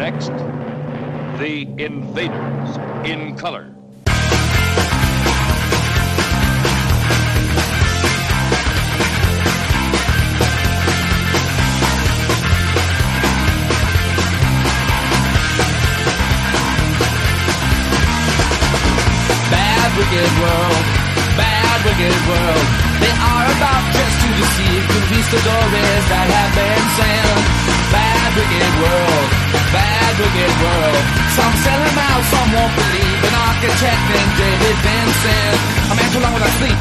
Next, The Invaders in color. Bad wicked world, bad wicked world. They are about just to deceive conquistadores that have been sent. Bad wicked world, bad wicked world. Some sell him out, some won't believe. An architect named David Vincent. A man too long without sleep.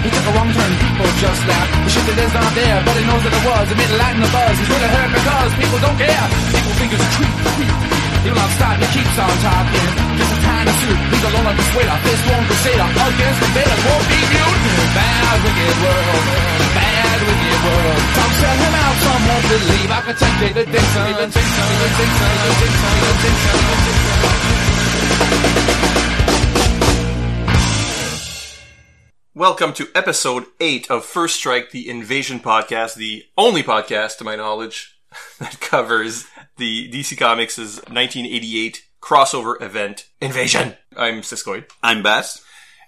He took a wrong turn, people just laugh. The shit that is not there, but he knows that it was. It made a lighten the buzz. He's really hurt because people don't care. People think it's a creep, stop, keeps on talking. A tiny suit, he's alone like a sweater. One crusader, against the invaders won't be. Bad wicked world, bad wicked world. Some sell him out, some won't believe. I Dixon, David Dixon, David Dixon, David Dixon, David Dixon, David Dixon. Welcome to episode 8 of First Strike, the Invasion podcast, the only podcast, to my knowledge, that covers the DC Comics' 1988 crossover event, Invasion. I'm Siskoid. I'm Best.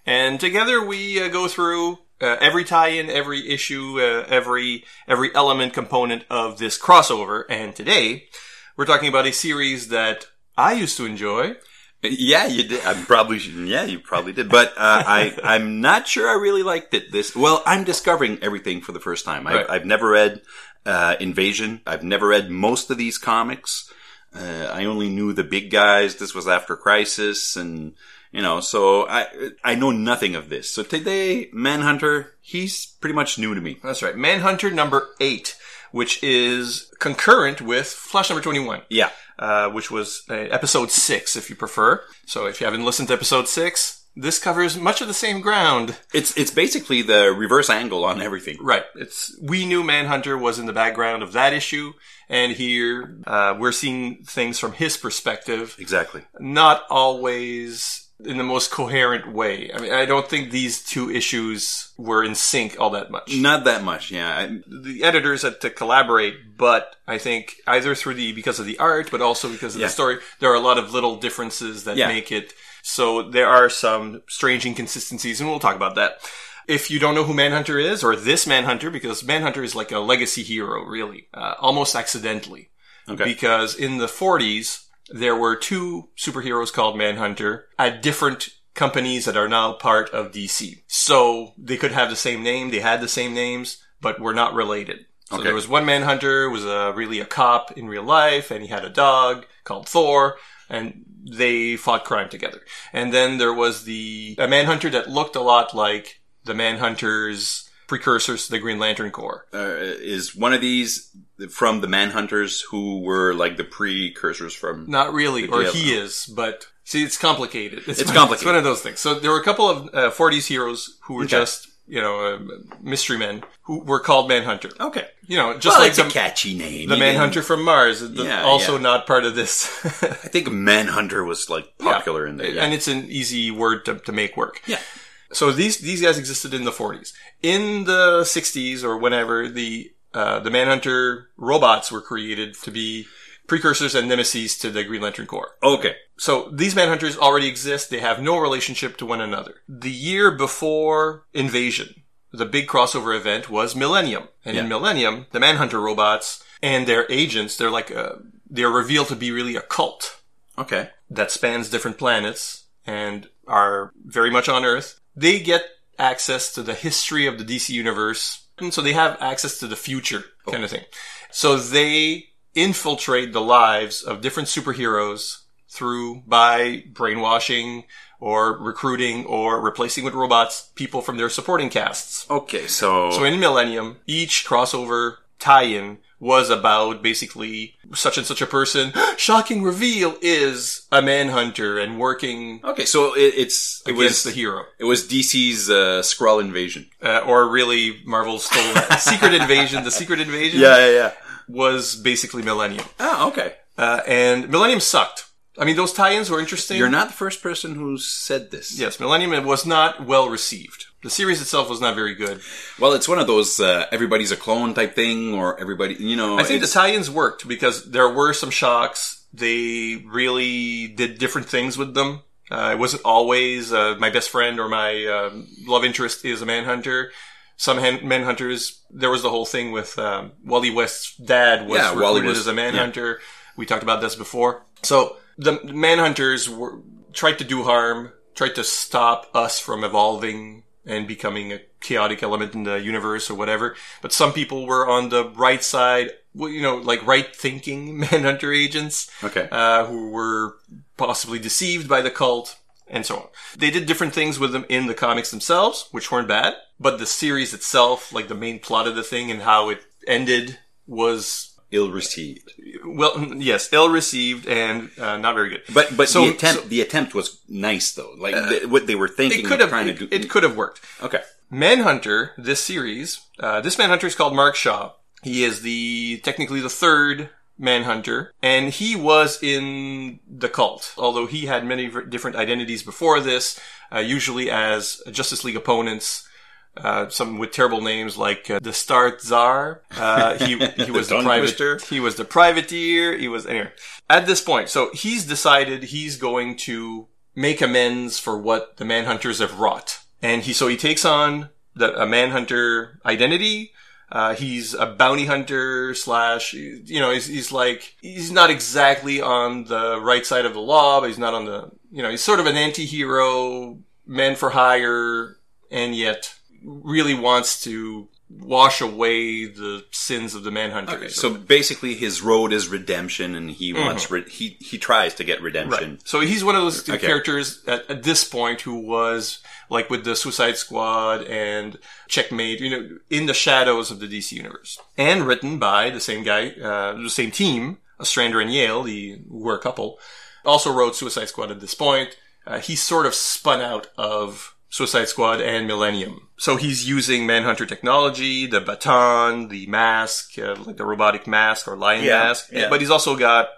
And together we uh, go through uh, every tie-in, every issue, uh, every every element component of this crossover. And today we're talking about a series that I used to enjoy. Yeah, you did. I probably should. Yeah, you probably did. But uh, I, I'm not sure I really liked it. This. Well, I'm discovering everything for the first time. I've, I've never read uh, Invasion. I've never read most of these comics. Uh, I only knew the big guys. This was after Crisis, and you know, so I I know nothing of this. So today, Manhunter, he's pretty much new to me. That's right, Manhunter number eight, which is concurrent with Flash number twenty-one. Yeah. uh, which was uh, episode six, if you prefer. So if you haven't listened to episode six, this covers much of the same ground. It's it's basically the reverse angle on everything. Right. It's we knew Manhunter was in the background of that issue, and here uh, we're seeing things from his perspective, Exactly. not always in the most coherent way. I mean, I don't think these two issues were in sync all that much. Not that much. Yeah. I, the editors had to collaborate, but I think either through the because of the art, but also because of Yeah. the story, there are a lot of little differences that Yeah. make it so there are some strange inconsistencies, and we'll talk about that. If you don't know who Manhunter is, or this Manhunter, because Manhunter is like a legacy hero, really, uh, almost accidentally, okay. because in the 40s there were two superheroes called Manhunter at different companies that are now part of DC. So they could have the same name, they had the same names, but were not related. So Okay. there was one Manhunter was a, really a cop in real life, and he had a dog called Thor, and they fought crime together. And then there was the a Manhunter that looked a lot like the Manhunters precursors to the Green Lantern Corps. uh, is one of these from the Manhunters who were like the precursors from. Not really, or he is, but see, it's complicated. It's one- complicated. It's one of those things. So there were a couple of uh, 40s heroes who were Okay. just, you know, uh, mystery men who were called Manhunter. Okay, You know, just well, like it's a the, catchy name. the Manhunter from Mars, the- Yeah, also yeah. not part of this. I think Manhunter was like popular in there. Yeah. And it's an easy word to, to make work. Yeah. So these these guys existed in the 40s. In the 60s or whenever the uh, the Manhunter robots were created to be precursors and nemesis to the Green Lantern Corps. okay, So these Manhunters already exist. They have no relationship to one another. The year before Invasion, the big crossover event was Millennium. And in Millennium, the Manhunter robots and their agents, they're like, a, they're revealed to be really a cult okay, that spans different planets and are very much on Earth. They get access to the history of the DC universe. And so they have access to the future kind of thing. So they infiltrate the lives of different superheroes through by brainwashing or recruiting or replacing with robots people from their supporting casts. okay. So, So in Millennium, each crossover tie-in was about basically such and such a person. Shocking reveal is a manhunter and working okay, so it, it's it against was the hero. it was DC's uh, Skrull invasion. Uh, or really, Marvel's stole. Secret Invasion. The Secret Invasion Yeah, yeah, yeah. Was basically Millennium. Oh, okay. Uh, and Millennium sucked. I mean, those tie-ins were interesting. You're not the first person who said this. Yes, Millennium was not well received. The series itself was not very good. Well, it's one of those uh, everybody's a clone type thing, or everybody, you know. I think the tie-ins worked because there were some shocks They really did different things with them. Uh, it wasn't always uh, my best friend or my um, love interest is a manhunter. Some han- manhunters, there was the whole thing with um, Wally West's dad was Yeah, recruited Wally was- as a manhunter. We talked about this before. So the manhunters were tried to do harm, tried to stop us from evolving and becoming a chaotic element in the universe or whatever. But some people were on the right side, well, you know, like right thinking manhunter agents Okay. uh, who were possibly deceived by the cult and so on. They did different things with them in the comics themselves, which weren't bad, but the series itself, like the main plot of the thing and how it ended was Ill received. well, yes, ill received and uh, not very good. But but So- the attempt so- the attempt was nice though. Like the, what they were thinking it could of have trying it, to do. it could have worked. okay. Manhunter, this series, uh, this Manhunter is called Mark Shaw. He is the technically the third Manhunter, and he was in the cult. Although he had many different identities before this, uh, usually as Justice League opponents. Uh, some with terrible names like uh, the Star Tsar. Uh, he he was the, Tongue private. He was the privateer. He was anyway. At this point, so he's decided he's going to make amends for what the Manhunters have wrought, and he so he takes on the a Manhunter identity. Uh, he's a bounty hunter slash, you know, he's, he's like, he's not exactly on the right side of the law, but he's not on the, you know, he's sort of an anti-hero, man for hire, and yet really wants to wash away the sins of the Manhunters. So basically, his road is redemption, and he wants re- he he tries to get redemption. Mm-hmm. Right. So he's one of those Okay. characters at, at this point who was like with the Suicide Squad and Checkmate, you know, in the shadows of the DC universe, and written by the same guy, uh, the same team, Ostrander and Yale, the who were a couple, also wrote Suicide Squad at this point. Uh, he sort of spun out of Suicide Squad and Millennium. So he's using Manhunter technology, the baton, the mask, uh, like the robotic mask or lion Yeah, mask. yeah. But he's also got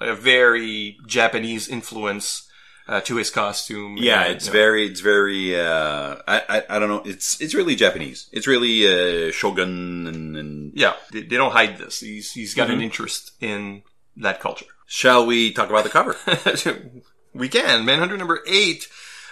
a very Japanese influence uh, to his costume. Yeah, And, it's you know, very, it's very. Uh, I, I, I don't know. It's, it's really Japanese. It's really uh, Shogun and, and. yeah. They, they don't hide this. He's he's got Mm-hmm. an interest in that culture. Shall we talk about the cover? we can. Manhunter number eight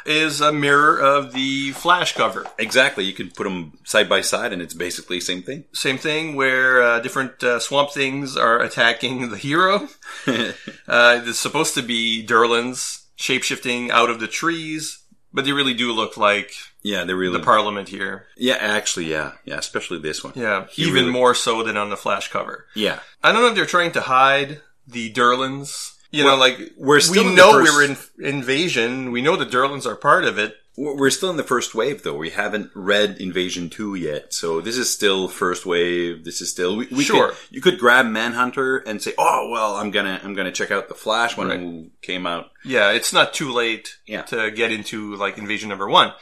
is a mirror of the Flash cover. exactly. You can put them side by side, and it's basically same thing. Same thing where uh, different uh, swamp things are attacking the hero. uh, it's supposed to be Durlans shapeshifting out of the trees, but they really do look like Yeah, they really. the Parliament here. yeah, actually, yeah, yeah. Especially this one. Yeah, He even really- more so than on the Flash cover. Yeah, I don't know if they're trying to hide the Durlans. You know, like we're still we in the know first- we're in invasion. We know the Durlans are part of it. We're still in the first wave, though. We haven't read Invasion Two yet, so this is still first wave. This is still we, we Sure. Could, you could grab Manhunter and say, "Oh, well, I'm gonna I'm gonna check out the Flash when Right. who came out." Yeah, it's not too late Yeah. to get into like invasion number one,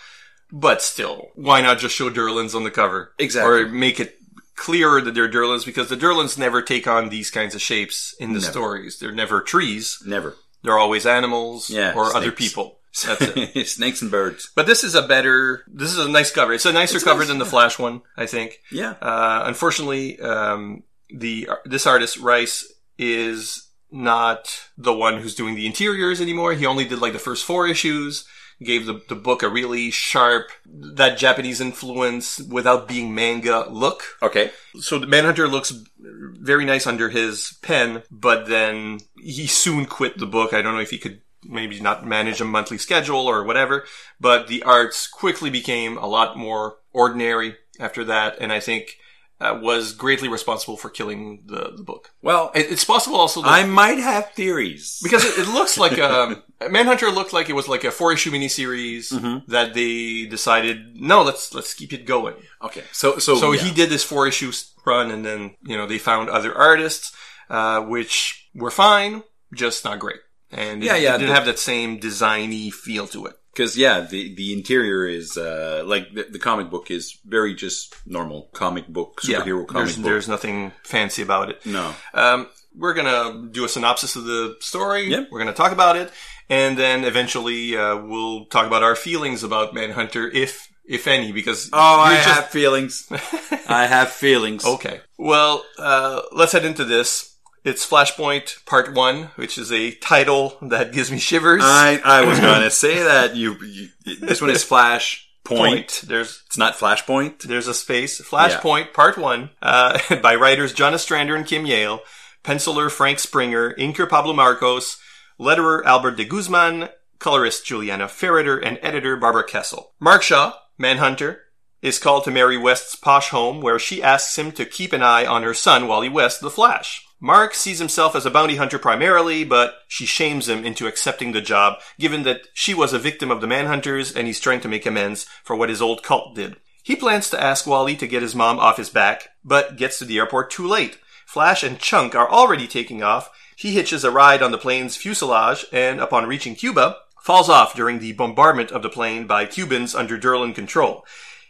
but still, why not just show Durlans on the cover? Exactly. or make it clearer that they're Durlans because the Durlans never take on these kinds of shapes in the Never. stories. They're never trees. Never. They're always animals Yeah, or other people. That's it. Snakes and birds. But this is a better. This is a nice cover. It's a nicer cover nice, than the Flash one, I think. Yeah. Uh, unfortunately, um, the this artist Rice is not the one who's doing the interiors anymore. He only did like the first four issues. Gave the, the book a really sharp, that Japanese influence without being manga look. Okay. So the Manhunter looks very nice under his pen, but then he soon quit the book. I don't know if he could maybe not manage a monthly schedule or whatever, but the arts quickly became a lot more ordinary after that, and I think uh, was greatly responsible for killing the, the book. Well, It, it's possible also that I might have theories because it, it looks like um, Manhunter looked like it was like a four issue miniseries Mm-hmm. that they decided no, let's let's keep it going. Okay. So so So yeah. he did this four issue run, and then you know they found other artists, uh, which were fine, just not great, and it, Yeah, yeah, it didn't the- have that same designy feel to it. Because yeah, the the interior is uh, like the, the comic book is very just normal comic book superhero comic there's, book. there's nothing fancy about it. no. Um, we're gonna do a synopsis of the story. Yep. We're gonna talk about it, and then eventually uh, we'll talk about our feelings about Manhunter, if if any, because Oh, I just- have feelings. I have feelings. Okay. Well, uh, let's head into this. It's Flashpoint Part 1, which is a title that gives me shivers. I, I was gonna say that you, you this one is Flash Point. There's It's not Flashpoint. There's a space. Flashpoint, Part 1, uh, by writers John Ostrander and Kim Yale, penciler Frank Springer, inker Pablo Marcos, letterer Albert de Guzman, colorist Juliana Ferriter, and editor Barbara Kesel. Mark Shaw, Manhunter, is called to Mary West's posh home where she asks him to keep an eye on her son Wally West, the Flash. Mark sees himself as a bounty hunter primarily, but she shames him into accepting the job, given that she was a victim of the Manhunters and he's trying to make amends for what his old cult did. He plans to ask Wally to get his mom off his back, but gets to the airport too late. Flash and Chunk are already taking off. He hitches a ride on the plane's fuselage and, upon reaching Cuba, falls off during the bombardment of the plane by Cubans under Durlan control.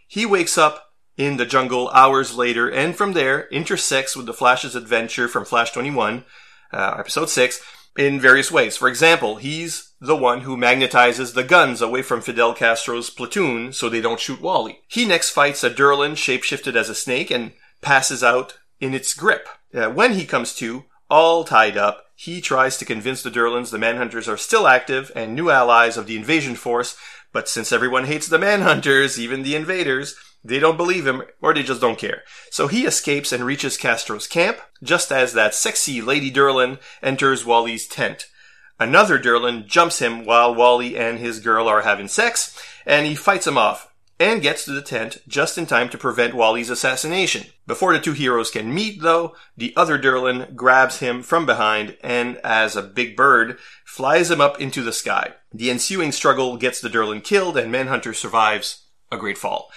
He wakes up in the jungle hours later and from there intersects with the Flash's adventure from Flash 21, uh, episode 6, in various ways. For example, he's the one who magnetizes the guns away from Fidel Castro's platoon so they don't shoot Wally. He next fights a Durlan shapeshifted as a snake and passes out in its grip. Uh, when he comes to, all tied up, he tries to convince the Durlans the Manhunters are still active and new allies of the invasion force, but since everyone hates the Manhunters, even the invaders, they don't believe him, or they just don't care. So he escapes and reaches Castro's camp, just as that sexy Lady Durlan enters Wally's tent. Another Durlan jumps him while Wally and his girl are having sex, and he fights him off, and gets to the tent just in time to prevent Wally's assassination. Before the two heroes can meet, though, the other Durlan grabs him from behind and, as a big bird, flies him up into the sky. The ensuing struggle gets the Durlan killed, and Manhunter survives a great fall.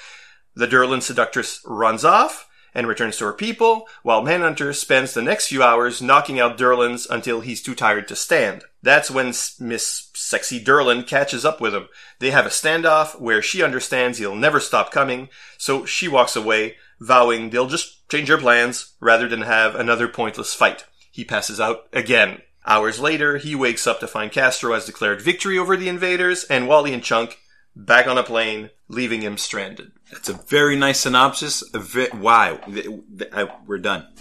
The Durlan seductress runs off and returns to her people, while Manhunter spends the next few hours knocking out Durlans until he's too tired to stand. That's when Miss Sexy Durlan catches up with him. They have a standoff where she understands he'll never stop coming, so she walks away, vowing they'll just change their plans rather than have another pointless fight. He passes out again. Hours later, he wakes up to find Castro has declared victory over the invaders, and Wally and Chunk back on a plane, leaving him stranded. That's a very nice synopsis. Ve- wow, Th- th- I- we're done.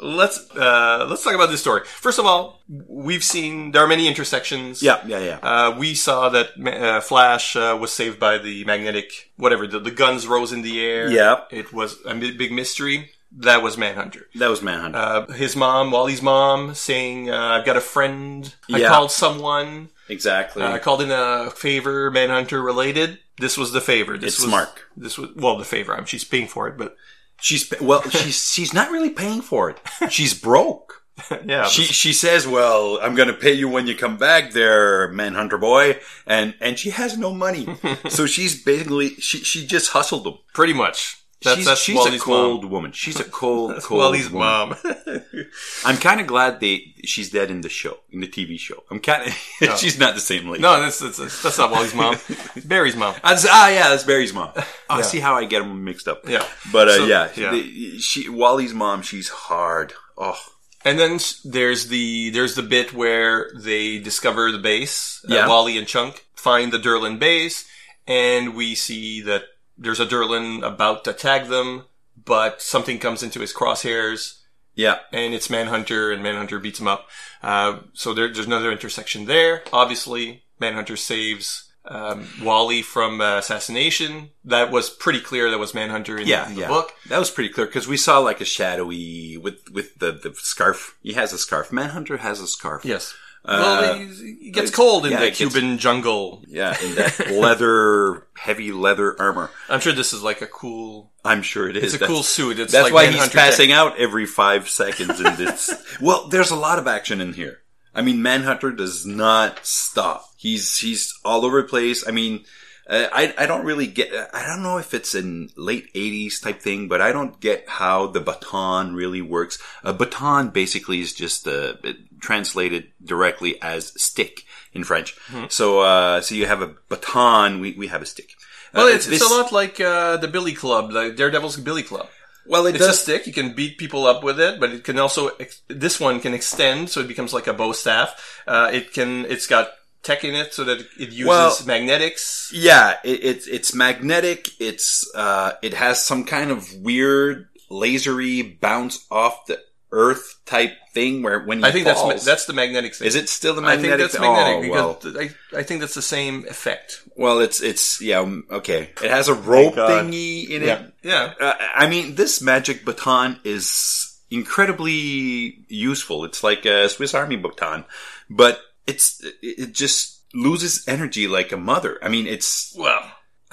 Let's uh, let's talk about this story. First of all, we've seen there are many intersections. Yeah, yeah, yeah. Uh, we saw that uh, Flash uh, was saved by the magnetic whatever. The, the guns rose in the air. Yeah. it was a big mystery. That was Manhunter. that was Manhunter. Uh, his mom, Wally's mom, saying, uh, "I've got a friend. I Yeah. called someone. Exactly. Uh, I called in a favor, Manhunter related. This was the favor. This It's was Mark. This was well, the favor. I mean, she's paying for it, but she's well, she's she's not really paying for it. She's broke. yeah, She she says, "Well, I'm going to pay you when you come back, there, Manhunter boy," and and she has no money, so she's basically she she just hustled him. pretty much. That's, she's that's she's Wally's a cold mom. woman. She's a cold That's cold Wally's woman. mom. I'm kind of glad they she's dead in the show in the TV show. I'm kind of she's not the same lady. no, that's, that's that's not Wally's mom. Barry's mom. That's, ah, yeah, that's Barry's mom. Oh, Yeah. see how I get them mixed up. Yeah. but uh, So- yeah, yeah. the- she Wally's mom. She's hard. Oh, And then there's the there's the bit where they discover the base. Uh, Yeah. Wally and Chunk find the Durlan base, and we see that there's a Durlan about to tag them, but something comes into his crosshairs, yeah, and it's Manhunter, and Manhunter beats him up. Uh, so there, there's another intersection there. Obviously, Manhunter saves um, Wally from uh, assassination. That was pretty clear. That was Manhunter in, yeah, in the yeah. book. That was pretty clear because we saw like a shadowy with with the the scarf. He has a scarf. Manhunter has a scarf. Yes. Uh, well, he, he gets cold in yeah, the it gets- Cuban jungle. Yeah, in that leather, heavy leather armor. I'm sure this is like a cool. I'm sure it is. It's a That's- cool suit. It's That's like why he's passing out every five seconds in this. well, there's a lot of action in here. I mean, Manhunter does not stop. He's he's all over the place. I mean, uh, I I don't really get. I don't know if it's in late '80s type thing, but I don't get how the baton really works. A baton basically is just uh, translated directly as stick in French. Hmm. So uh, so you have a baton. We we have a stick. Well, Uh, it's, it's a lot like uh, the Billy Club, the Daredevil's Billy Club. Well, it It's a does. stick. You can beat people up with it, but it can also ex- this one can extend, so it becomes like a bow staff. Uh, it can. It's got tech in it, so that it uses Well- magnetics. Yeah, it, it's it's magnetic. It's uh, it has some kind of weird lasery bounce off the Earth type thing where when he I think falls, that's that's the magnetic thing. is it still the magnetic? I think that's magnetic oh, well, because I, I think that's the same effect. well, it's it's yeah um, okay. It has a rope thingy in Yeah. it. Yeah. Uh, I mean, this magic baton is incredibly useful. It's like a Swiss Army baton, but it's it just loses energy like a mother. I mean, it's Well,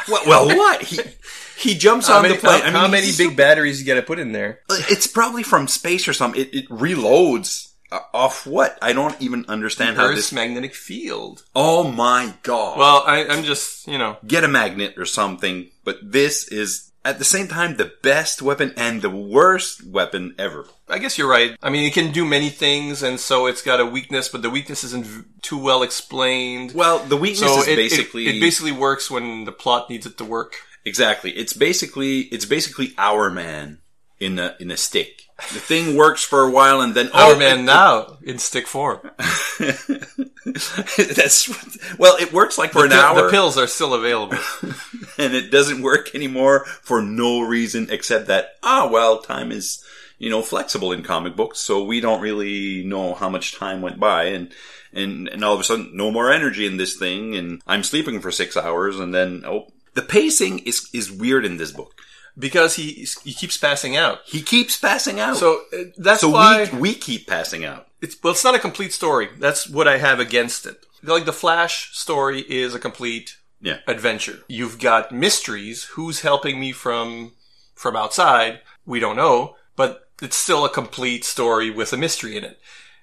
well, well what he he jumps how on many, the plane. how, I mean, how many big batteries you got to put in there? It's probably from space or something. It, it reloads uh, off what? I don't even understand how Earth's this. magnetic field. Oh my god! Well, I, I'm just you know get a magnet or something. But this is at the same time the best weapon and the worst weapon ever. I guess you're right. I mean, it can do many things, and so it's got a weakness, but the weakness isn't v- too well explained. Well, the weakness so is it, it- basically it, basically works when the plot needs it to work. Exactly. It's basically it's basically our man in a in a stick. The thing works for a while and then Our oh, man it- now in stick form. That's what- well, it works like for an the, hour. the pills are still available. and it doesn't work anymore for no reason except that ah well time is you know flexible in comic books so we don't really know how much time went by and and and all of a sudden no more energy in this thing and i'm sleeping for 6 hours and then oh the pacing is is weird in this book because he he keeps passing out. he keeps passing out So uh, that's so why we we keep passing out it's well, it's not a complete story. That's what I have against it. Like the Flash story is a complete yeah adventure. You've got mysteries. Who's helping me from from outside? We don't know, but it's still a complete story with a mystery in it.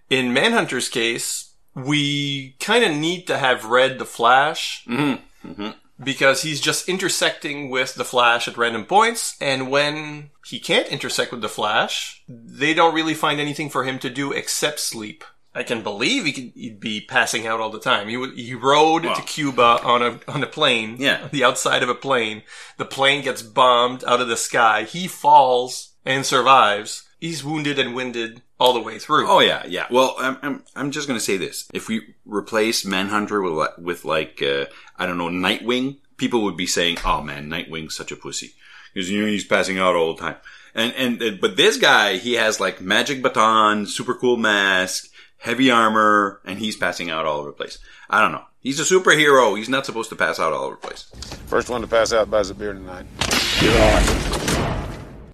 In Manhunter's case, we kind of need to have read the Flash because he's just intersecting with the Flash at random points, and when he can't intersect with the Flash, they don't really find anything for him to do except sleep. I can believe he could he'd be passing out all the time. He would, he rode to Cuba on a on a plane, Yeah. the outside of a plane. The plane gets bombed out of the sky. He falls and survives. He's wounded and winded all the way through. Oh yeah, yeah. Well, I'm I'm, I'm just gonna say this: if we replace Manhunter with with like uh, I don't know Nightwing, people would be saying, "Oh man, Nightwing's such a pussy," because you know he's passing out all the time. And and uh, but this guy, he has like magic baton, super cool mask, heavy armor, and he's passing out all over the place. I don't know. He's a superhero. He's not supposed to pass out all over the place. First one to pass out buys a beer tonight.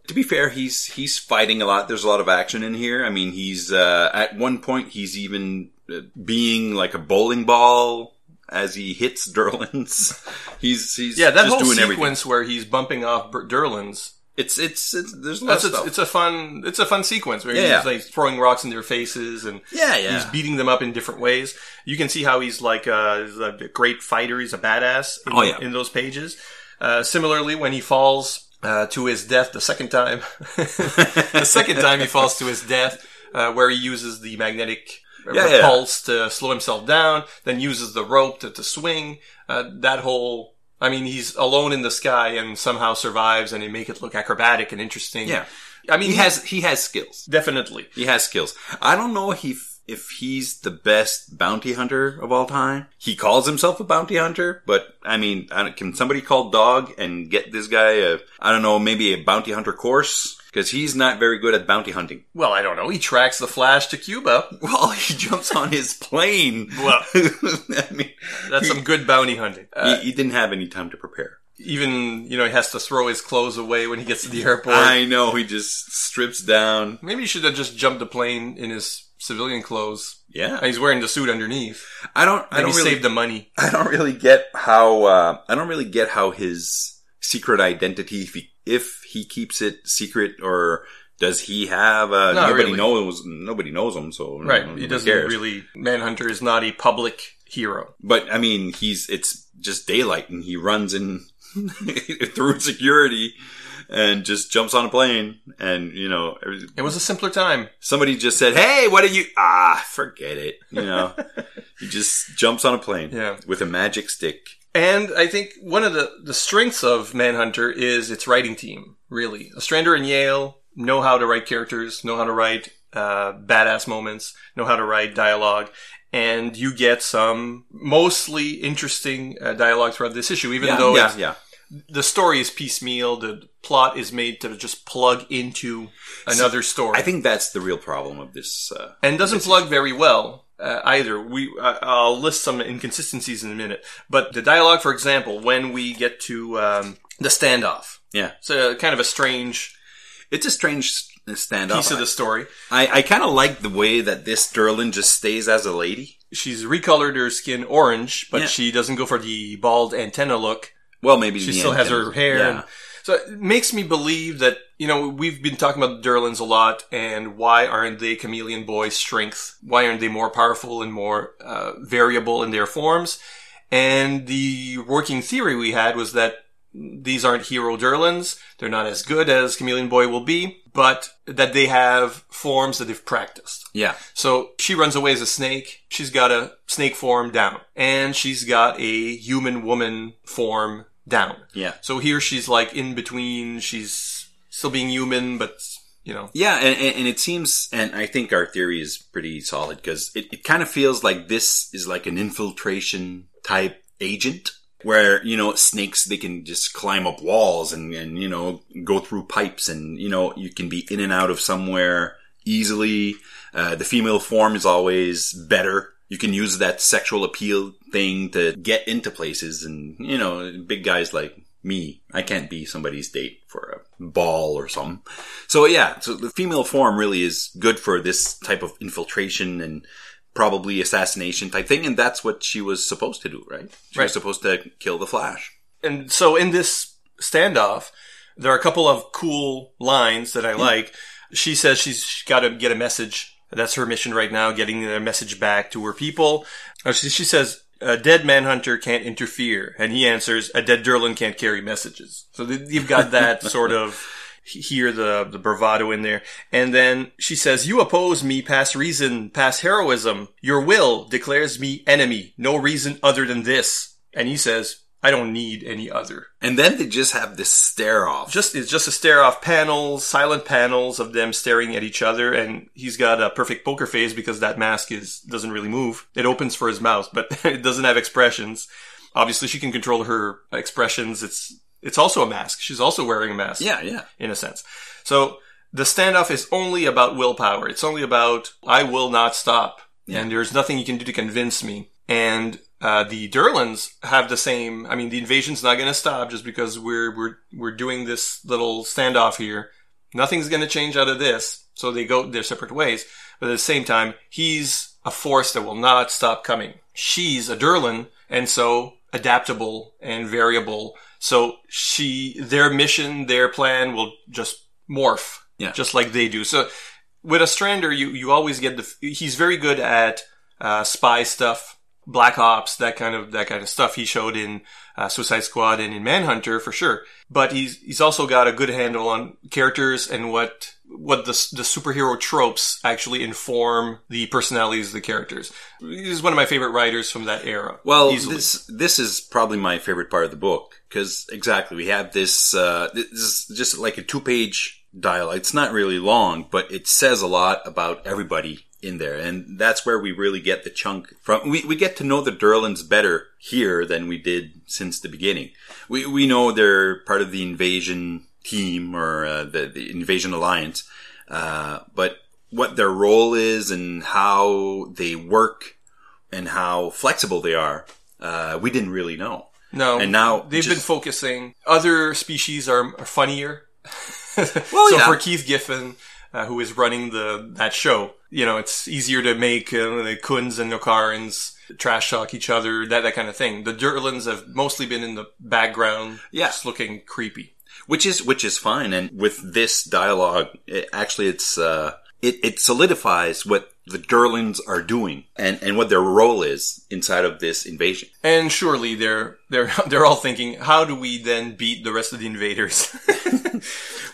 To be fair, he's he's fighting a lot. There's a lot of action in here. I mean, he's uh, at one point he's even uh, being like a bowling ball as he hits Durlans. he's he's yeah, that just whole doing sequence where he's bumping off Durlans. It's, it's it's there's a lot of it's a fun it's a fun sequence where Yeah, he's yeah. like throwing rocks in their faces and yeah, yeah. he's beating them up in different ways. You can see how he's like a, a great fighter. He's a badass. In, Oh, yeah. in those pages. Uh, similarly, when he falls uh, to his death the second time, the second time he falls to his death, uh, where he uses the magnetic Yeah, yeah. pulse to slow himself down, then uses the rope to, to swing. Uh, that whole I mean, he's alone in the sky and somehow survives, and they make it look acrobatic and interesting. Yeah. I mean, he has he has skills. definitely. He has skills. I don't know if he, if he's the best bounty hunter of all time. He calls himself a bounty hunter, but I mean, I can somebody call Dog and get this guy a I don't know maybe a bounty hunter course because he's not very good at bounty hunting. Well, I don't know. He tracks the Flash to Cuba. Well, he jumps on his plane. Well. I mean, That's some good bounty hunting. Uh, he, he didn't have any time to prepare. even you know he has to throw his clothes away when he gets to the airport. I know he just strips down. Maybe he should have just jumped the plane in his civilian clothes. Yeah, He's wearing the suit underneath. I don't. I don't really save the money. I don't really get how uh, I don't really get how his secret identity if he if he keeps it secret or does he have uh, Not nobody really. knows nobody knows him so Right. nobody He doesn't cares. really. Manhunter is not a public hero. But I mean, he's it's just daylight and he runs in through security and just jumps on a plane and you know It was a simpler time. somebody just said, "Hey, what are you?" Ah, forget it. You know, he just jumps on a plane Yeah. with a magic stick. And I think one of the, the strengths of Manhunter is its writing team, really. Ostrander and Yale know how to write characters, know how to write uh, badass moments, know how to write dialogue, and you get some mostly interesting uh, dialogue throughout this issue, even Yeah, though yeah, it's yeah. The story is piecemeal. The plot is made to just plug into another story. I think that's the real problem of this. Uh, and doesn't plug very well uh, either. We uh, I'll list some inconsistencies in a minute, but the dialogue, for example, when we get to um, the standoff, yeah, it's a kind of a strange it's a strange standoff. piece of the story. I, I kind of like the way that this Durlan just stays as a lady. She's recolored her skin orange, but Yeah. she doesn't go for the bald antenna look. Well, maybe She still has her hair. Yeah. And, so it makes me believe that, you know, we've been talking about the Durlans a lot and why aren't they Chameleon Boy's strength? Why aren't they more powerful and more uh, variable in their forms? And the working theory we had was that these aren't hero Durlans. They're not as good as Chameleon Boy will be, but that they have forms that they've practiced. yeah. So she runs away as a snake. She's got a snake form down. And she's got a human woman form down. Yeah. So here she's like in between. She's still being human, but, you know. Yeah, and, and it seems, and I think our theory is pretty solid because it, it kind of feels like this is like an infiltration type agent where, you know, snakes, they can just climb up walls and, and, you know, go through pipes and, you know, you can be in and out of somewhere easily. Uh, the female form is always better. You can use that sexual appeal thing to get into places and, you know, big guys like me, I can't be somebody's date for a ball or something. So yeah, so the female form really is good for this type of infiltration and probably assassination type thing. And that's what she was supposed to do, right? She Right. was supposed to kill the Flash. And so in this standoff, there are a couple of cool lines that I like. She says she's got to get a message. That's her mission right now, getting a message back to her people. Uh, She, she says, a dead manhunter can't interfere. And he answers, a dead Durlan can't carry messages. So th- you've got that sort of hear the, the bravado in there. And then she says, you oppose me past reason, past heroism. Your will declares me enemy. No reason other than this. And he says, I don't need any other. And then they just have this stare off. Just it's just a stare off panels, silent panels of them staring at each other, and he's got a perfect poker face because that mask is doesn't really move. It opens for his mouth, but it doesn't have expressions. Obviously, she can control her expressions. It's it's also a mask. She's also wearing a mask yeah, yeah. in a sense. So the standoff is only about willpower. It's only about I will not stop, and there's nothing you can do to convince me. And uh, the Durlans have the same. I mean, the invasion's not going to stop just because we're we're we're doing this little standoff here. Nothing's going to change out of this. So they go their separate ways. But at the same time, he's a force that will not stop coming. She's a Durlan, and so adaptable and variable. So she, their mission, their plan will just morph, Yeah. just like they do. So with Ostrander, you you always get the. He's very good at uh, spy stuff, Black Ops, that kind of that kind of stuff. He showed in uh, Suicide Squad and in Manhunter for sure. But he's he's also got a good handle on characters and what what the the superhero tropes actually inform the personalities of the characters. He's one of my favorite writers from that era. Well, easily. this this is probably my favorite part of the book because exactly we have this. Uh, this is just like a two page dialogue. It's not really long, but it says a lot about everybody in there, and that's where we really get the chunk from. We we get to know the Durlans better here than we did since the beginning. We we know they're part of the invasion team or uh, the the invasion alliance, uh, but what their role is and how they work and how flexible they are, uh, we didn't really know. no, and now they've just- been focusing. Other species are, are funnier. Well, so yeah. for Keith Giffen, uh, who is running the that show, you know, it's easier to make uh, the Khunds and Nokarans trash talk each other, that that kind of thing. The Durlans have mostly been in the background, Yeah. just looking creepy. Which is which is fine. And with this dialogue, it, actually, it's uh, it it solidifies what the Durlans are doing and and what their role is inside of this invasion. And surely they're they're they're all thinking, how do we then beat the rest of the invaders?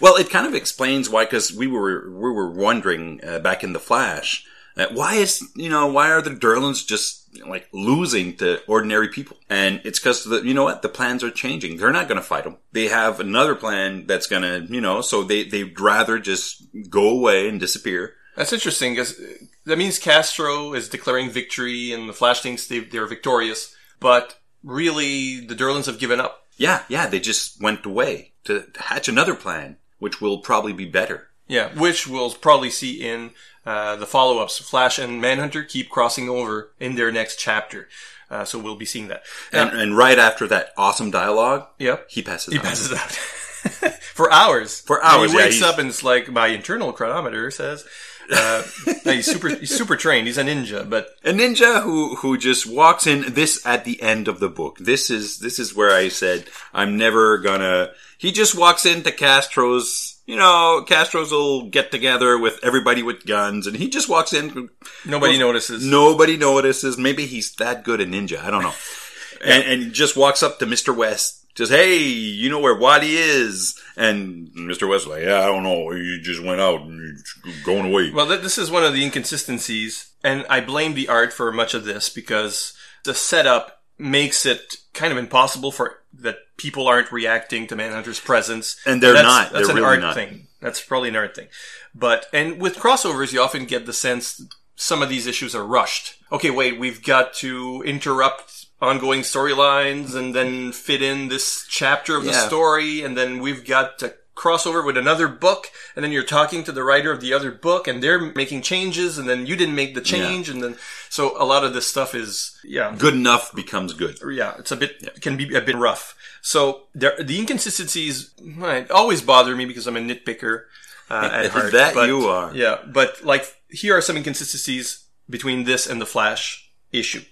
Well, it kind of explains why, because we were we were wondering uh, back in the Flash, why is you know why are the Durlans just like losing to ordinary people? And it's because the you know what the plans are changing. They're not going to fight them. They have another plan that's going to you know so they they'd rather just go away and disappear. That's interesting because uh, that means Castro is declaring victory and the Flash thinks they, they're victorious, but really the Durlans have given up. Yeah, yeah, they just went away to hatch another plan, which will probably be better. Yeah, which we'll probably see in uh, the follow-ups. Flash and Manhunter keep crossing over in their next chapter, uh, so we'll be seeing that. And, and right after that awesome dialogue, Yep. he passes He out. passes out for hours. For And hours, he yeah, wakes up and it's like my internal chronometer says. Uh, he's super. He's super trained. He's a ninja, but A ninja who who just walks in this at the end of the book. This is this is where I said I'm never gonna. He just walks into Castro's. You know, Castro's will get together with everybody with guns, and he just walks in. nobody notices. Nobody notices. Maybe he's that good a ninja. I don't know. and, and just walks up to Mr. West. Just, hey, you know where Wally is? And Mr. West's like, yeah, I don't know. You just went out and going away. Well, th- this is one of the inconsistencies, and I blame the art for much of this because the setup makes it kind of impossible for that people aren't reacting to Manhunter's presence, And they're that's, not. That's They're an really art not. thing. That's probably an art thing. But and with crossovers, you often get the sense some of these issues are rushed. Okay, wait, we've got to interrupt ongoing storylines and then fit in this chapter of the story, and then we've got to cross over with another book, and then you're talking to the writer of the other book, and they're making changes, and then you didn't make the change, and then so a lot of this stuff is yeah, good enough becomes good. yeah, it's a bit can be a bit rough. So there, the inconsistencies might always bother me because I'm a nitpicker uh, at heart. That but- you are. Yeah, but like here are some inconsistencies between this and the Flash issue.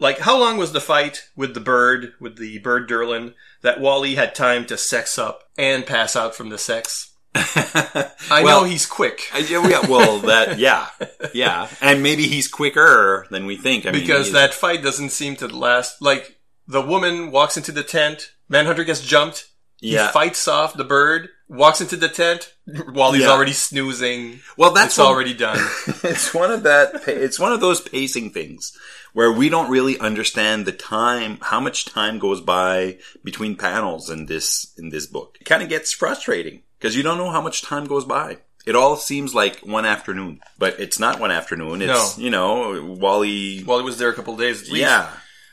Like how long was the fight with the bird with the bird Durlan that Wally had time to sex up and pass out from the sex? I Well, know he's quick. I- yeah, well, that, yeah, yeah. And maybe he's quicker than we think. I because he's- that fight doesn't seem to last. Like the woman walks into the tent, Manhunter gets jumped. He Yeah. fights off the bird, walks into the tent while he's Yeah. already snoozing. well, that's one- already done. it's one of that. It's one of those pacing things where we don't really understand the time, how much time goes by between panels in this in this book. It kind of gets frustrating because you don't know how much time goes by. It all seems like one afternoon, but it's not one afternoon. It's No. you know Wally. while he was there a couple days at least. yeah,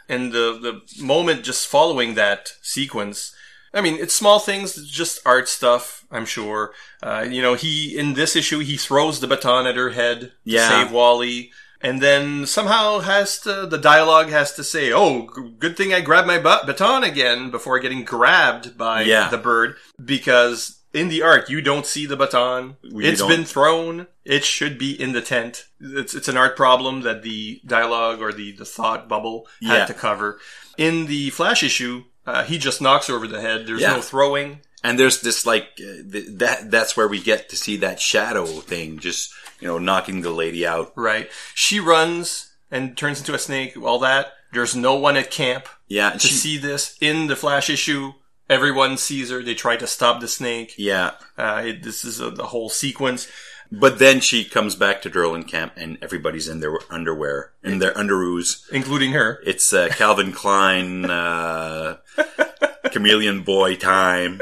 And the the moment just following that sequence, I mean, it's small things, just art stuff. I'm sure. Uh, you know, he in this issue he throws the baton at her head to Yeah. save Wally, and then somehow has to the dialogue has to say, "Oh, g- good thing I grabbed my ba- baton again before getting grabbed by Yeah. the bird," because. In the art, you don't see the baton. You It's don't. been thrown. It should be in the tent. It's it's an art problem that the dialogue or the, the thought bubble had Yeah. to cover. In the Flash issue, uh, he just knocks her over the head. There's Yeah. no throwing. and there's this like uh, th- that. That's where we get to see that shadow thing, just you know, knocking the lady out. Right. She runs and turns into a snake. All that. There's no one at camp Yeah, to she, see this. In the Flash issue, everyone sees her. They try to stop the snake. yeah. Uh, it, this is a, the whole sequence. But then she comes back to Durlan Camp and everybody's in their underwear, in their underoos. Including her. It's uh, Calvin Klein, uh, Chameleon Boy time.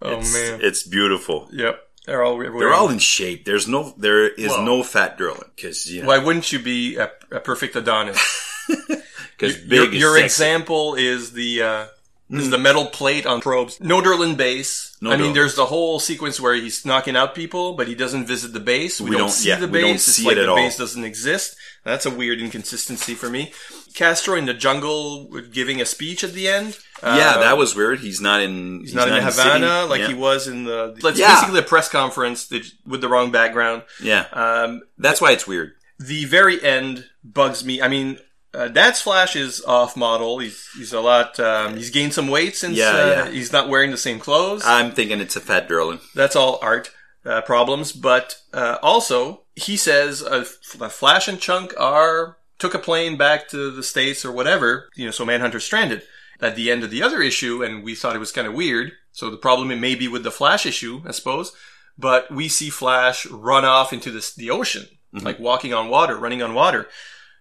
Oh It's, man. it's beautiful. Yep. They're all. They're all in shape. There's no, there is Well- no fat Durlan because you know, Why wouldn't you be a, a perfect Adonis? because your, big is your example is the uh, is the metal plate on probes. No Durlan base. No I mean, there's the whole sequence where he's knocking out people, but he doesn't visit the base. We, We don't, don't- see yeah, the we don't base. see it's like it at the all. base doesn't exist. That's a weird inconsistency for me. Castro in the jungle giving a speech at the end. Yeah, Uh, that was weird. He's not in. He's not, in Havana like yeah. he was in the. It's Yeah. basically a press conference that, with the wrong background. Yeah, Um, that's why it's weird. the very end bugs me. I mean, uh, Dad's Flash is off model. He's he's a lot. Um, he's gained some weight since Yeah, uh, yeah. he's not wearing the same clothes. I'm thinking it's a fat Durlan. That's all art uh, problems. But uh, also, he says uh, F- Flash and Chunk are took a plane back to the states or whatever. You know, so Manhunter's stranded. At the end of the other issue, and we thought it was kind of weird. So the problem it may be with the Flash issue, I suppose. But we see Flash run off into the, the ocean, like walking on water, running on water.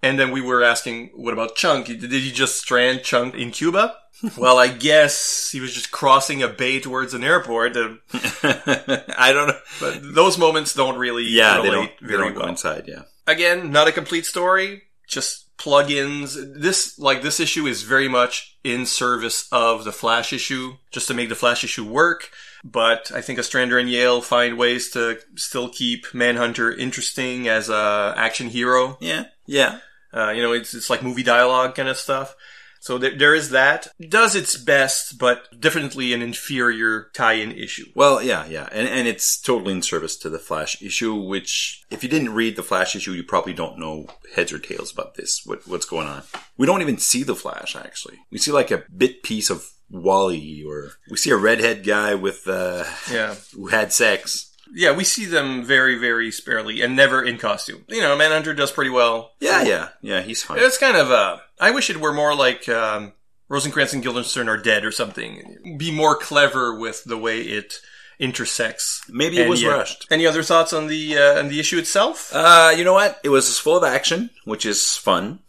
And then we were asking, what about Chunk? Did he just strand Chunk in Cuba? well, I guess he was just crossing a bay towards an airport. I don't know. but those moments don't really Yeah, they don't. They very don't well. coincide. Yeah. Again, not a complete story. Just plugins. This, like, this issue is very much in service of the Flash issue, just to make the Flash issue work. But I think Ostrander and Yale find ways to still keep Manhunter interesting as a action hero. Yeah, yeah. Uh, you know, it's, it's like movie dialogue kind of stuff. So there, there is that. Does its best, but definitely an inferior tie-in issue. Well, yeah, yeah, and and it's totally in service to the Flash issue. Which, if you didn't read the Flash issue, you probably don't know heads or tails about this. What what's going on? We don't even see the Flash. Actually, we see like a bit piece of Wally, or we see a redhead guy with uh, Yeah. who had sex. Yeah, we see them very, very sparely and never in costume. You know, Manhunter does pretty well. Yeah, yeah, yeah. He's fine. It's kind of, uh, I wish it were more like, um, Rosencrantz and Guildenstern are dead or something. Be more clever with the way it intersects. Maybe it was yeah. rushed. Any other thoughts on the, uh, on the issue itself? Uh, you know what? It was full of action, which is fun.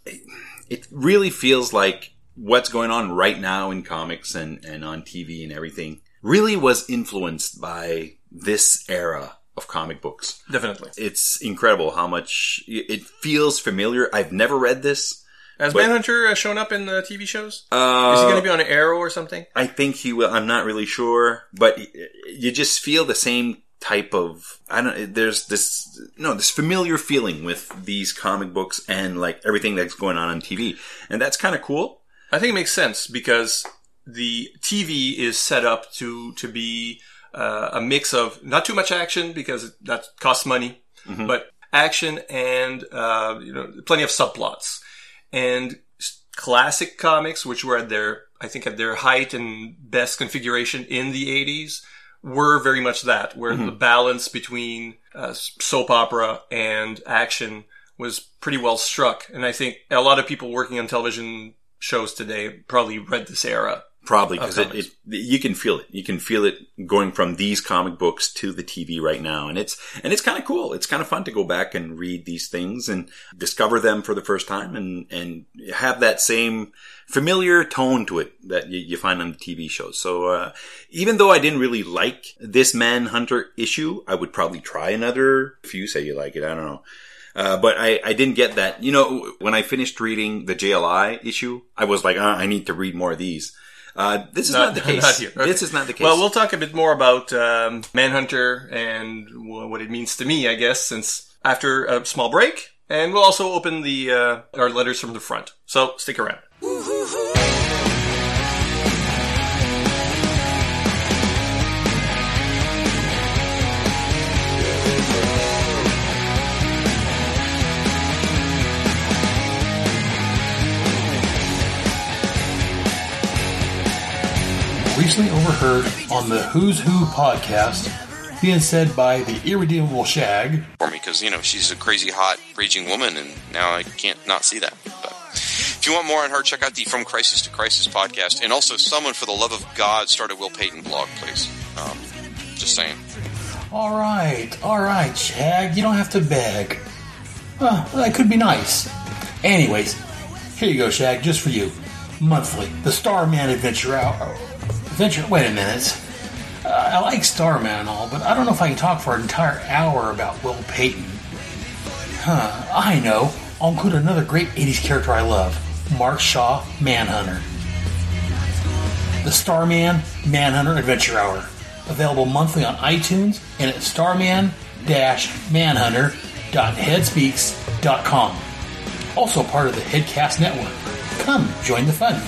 It really feels like what's going on right now in comics and, and on TV and everything really was influenced by this era of comic books. Definitely. It's incredible how much it feels familiar. I've never read this. Has But- Manhunter uh, shown up in the TV shows? Uh, Is he going to be on Arrow or something? I think he will. I'm not really sure, but you just feel the same type of I don't. There's this no this familiar feeling with these comic books and like everything that's going on on TV, and that's kind of cool. I think it makes sense because the TV is set up to to be uh, a mix of not too much action because that costs money, but action and uh, you know plenty of subplots and classic comics, which were at their I think at their height and best configuration in the '80s, were very much that, where the balance between uh, soap opera and action was pretty well struck. And I think a lot of people working on television shows today probably read this era. Probably because it, it you can feel it. You can feel it going from these comic books to the TV right now, and it's and it's kind of cool. It's kind of fun to go back and read these things and discover them for the first time, and and have that same familiar tone to it that you, you find on the TV shows. So uh, even though I didn't really like this Manhunter issue, I would probably try another. If you say you like it, I don't know. Uh, but I, I didn't get that. You know, when I finished reading the JLI issue, I was like, uh, I need to read more of these. Uh, this is not, the case. not here. Okay. This is not the case. Well, we'll talk a bit more about um, Manhunter and what it means to me, I guess, since after a small break. And we'll also open the uh, our letters from the front. So stick around. Recently overheard on the Who's Who podcast being said by the irredeemable Shag. for me because you know she's a crazy hot raging woman and now i can't not see that but if you want more on her check out the from crisis to crisis podcast and also someone for the love of god start a will payton blog please um, just saying All right, all right, Shag, you don't have to beg. Well, that could be nice. Anyways, here you go, Shag, just for you. Monthly, the Starman Adventure Hour. Adventure. Wait a minute. Uh, I like Starman and all, but I don't know if I can talk for an entire hour about Will Payton. Huh? I know. I'll include another great '80s character I love, Mark Shaw, Manhunter. The Starman Manhunter Adventure Hour. Available monthly on iTunes and at starman-manhunter.headspeaks.com. Also part of the Headcast Network. Come, join the fun.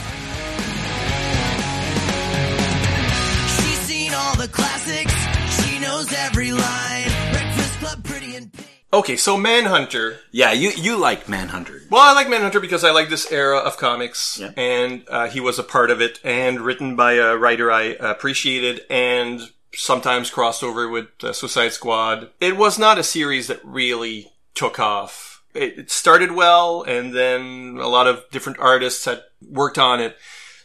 The classics. She knows every line. Breakfast Club, Pretty in Pink. Okay, so Manhunter. yeah, you you like Manhunter. Well, I like Manhunter because I like this era of comics, Yeah. and uh, he was a part of it, and written by a writer I appreciated, and sometimes crossed over with uh, Suicide Squad. It was not a series that really took off. It, it started well, and then a lot of different artists had worked on it.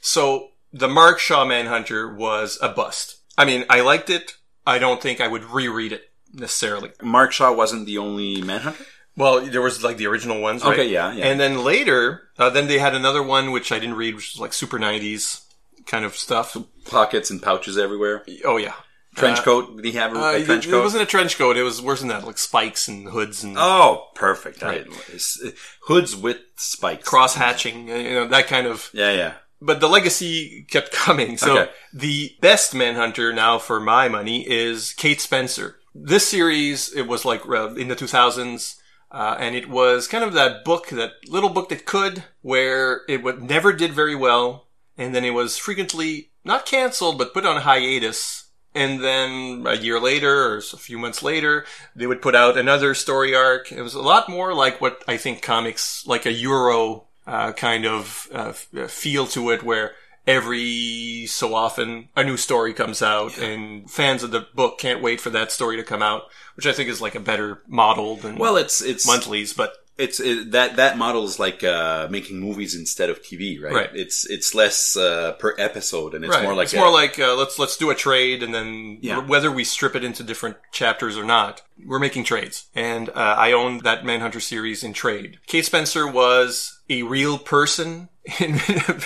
So the Mark Shaw Manhunter was a bust. I mean, I liked it. I don't think I would reread it necessarily. Mark Shaw wasn't the only Manhunter. Well, there was like the original ones, right? Okay, yeah, yeah. And then later, uh, then they had another one which I didn't read, which was like super '90s kind of stuff. Pockets and pouches everywhere. Oh yeah, Trench coat? Did he have a, Uh, a it, trench it wasn't a trench coat. It was worse than that, like spikes and hoods and Oh, perfect. Right. it's- hoods with spikes. cross hatching, you know, that kind of. Yeah, yeah. But the legacy kept coming. So Okay. the best Manhunter now for my money is Kate Spencer. This series, it was like uh, in the 2000s. Uh, and it was kind of that book, that little book that could, where it would, never did very well. And then it was frequently not canceled, but put on hiatus. And then a year later or a few months later, they would put out another story arc. It was a lot more like what I think comics, like a Euro uh, kind of uh, uh, feel to it, where every so often a new story comes out, and fans of the book can't wait for that story to come out, which I think is like a better model than Well, it's it's monthlies. But it's it, that that model is like uh, making movies instead of TV, right? Right. It's it's less uh, per episode, and it's right, more like it's a- more like uh, let's let's do a trade, and then Yeah. whether we strip it into different chapters or not, we're making trades. And uh, I own that Manhunter series in trade. Kate Spencer was a real person, in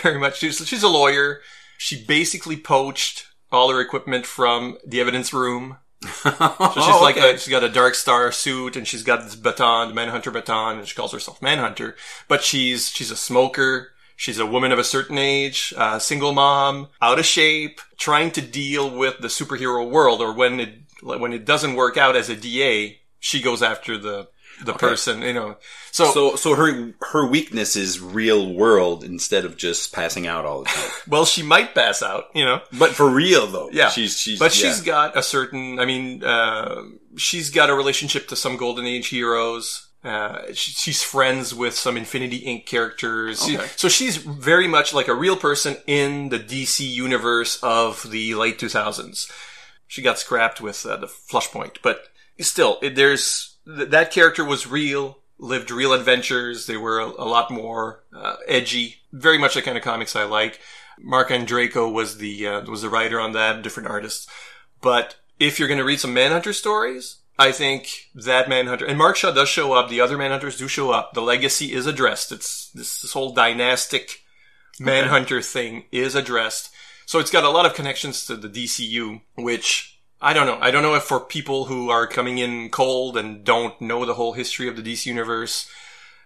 very much. She's, she's a lawyer. She basically poached all her equipment from the evidence room. So she's Oh, like okay. a, she's got a dark star suit and she's got this baton, the Manhunter baton, and she calls herself Manhunter. But she's she's a smoker. She's a woman of a certain age, uh, single mom, out of shape, trying to deal with the superhero world. Or when it when it doesn't work out as a DA, she goes after the the person. You know, so, so so her her weakness is real world instead of just passing out all the time. well, she might pass out. You know, but for real though, Yeah, she's she's but yeah. she's got a certain. I mean, uh, she's got a relationship to some Golden Age heroes. Uh, she, she's friends with some Infinity Inc. characters. Okay. so she's very much like a real person in the DC universe of the late 2000s. She got scrapped with uh, the Flashpoint, but still, it, there's th- that character was real, lived real adventures. They were a, a lot more uh, edgy, very much the kind of comics I like. Mark Andreyko was the uh, was the writer on that, different artists. But if you're going to read some Manhunter stories, I think that Manhunter and Mark Shaw does show up. The other Manhunters do show up. The legacy is addressed. It's this, this whole dynastic Manhunter thing is addressed. So it's got a lot of connections to the DCU, which I don't know. I don't know if for people who are coming in cold and don't know the whole history of the DC universe,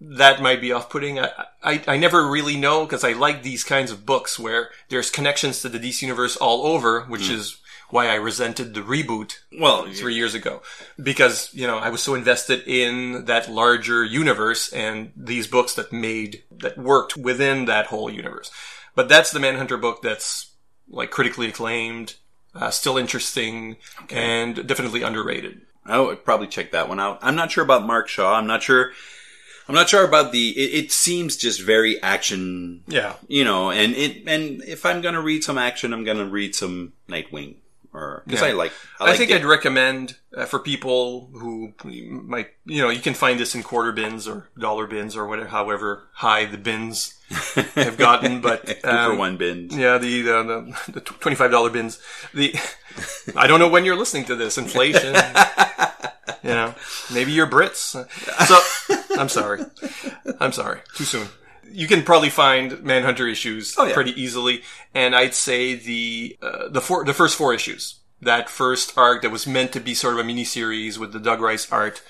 that might be off-putting. I, I, I never really know because I like these kinds of books where there's connections to the DC universe all over, which hmm. is why I resented the reboot well three years ago because you know I was so invested in that larger universe and these books that made that worked within that whole universe. But that's the Manhunter book that's like critically acclaimed, uh, still interesting, and definitely underrated. I would probably check that one out. I'm not sure about Mark Shaw. I'm not sure. I'm not sure about the. It, it seems just very action. Yeah. You know, and it and if I'm gonna read some action, I'm gonna read some Nightwing or because Yeah. I like. I, I, think the- I'd recommend uh, for people who might, you know, you can find this in quarter bins or dollar bins or whatever, however high the bins have gotten. But Two for um, one bin, Yeah, the the, the, the twenty five dollar bins. The I don't know when you're listening to this. Inflation. you know, maybe you're Brits. So I'm sorry. I'm sorry. Too soon. You can probably find Manhunter issues Oh, yeah. pretty easily, and I'd say the uh, the four the first four issues. That first arc that was meant to be sort of a mini series with the Doug Rice art.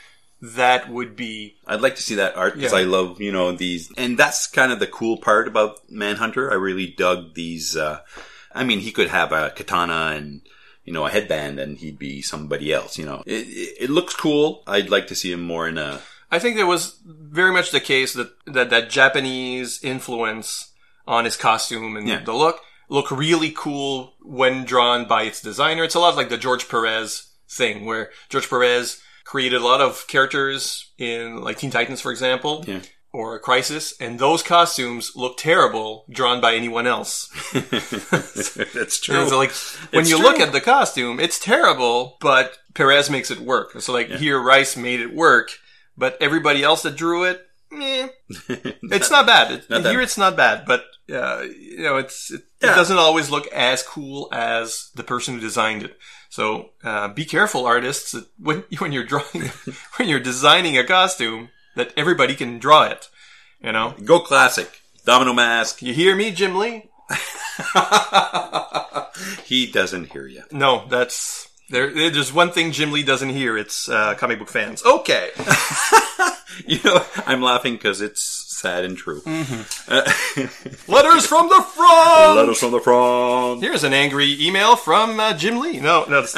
That would be I'd like to see that art because Yeah. I love, you know, these, and that's kind of the cool part about Manhunter. I really dug these. Uh, I mean, he could have a katana and you know a headband, and he'd be somebody else. You know, it, it, it looks cool. I'd like to see him more in a. I think there was very much the case that that, that Japanese influence on his costume and Yeah. the look look really cool when drawn by its designer. It's a lot like the George Perez thing, where George Perez created a lot of characters in like Teen Titans, for example. Yeah. Or Crisis, and those costumes look terrible drawn by anyone else. that's true. So like when It's you true. look at the costume, it's terrible, but Perez makes it work. So like here, Rice made it work, but everybody else that drew it, eh, it's not bad. It, not here, it's not bad, but uh, you know, it's it, Yeah. it doesn't always look as cool as the person who designed it. So uh, be careful, artists, that when when you're drawing, when you're designing a costume, that everybody can draw it. You know, Go classic. Domino mask. you hear me, Jim Lee? he doesn't hear you. No, that's There, there's one thing Jim Lee doesn't hear. It's uh, comic book fans. Okay. You know, I'm laughing because it's sad and true. Letters from the front. Letters from the front. Here's an angry email from uh, Jim Lee. No, no.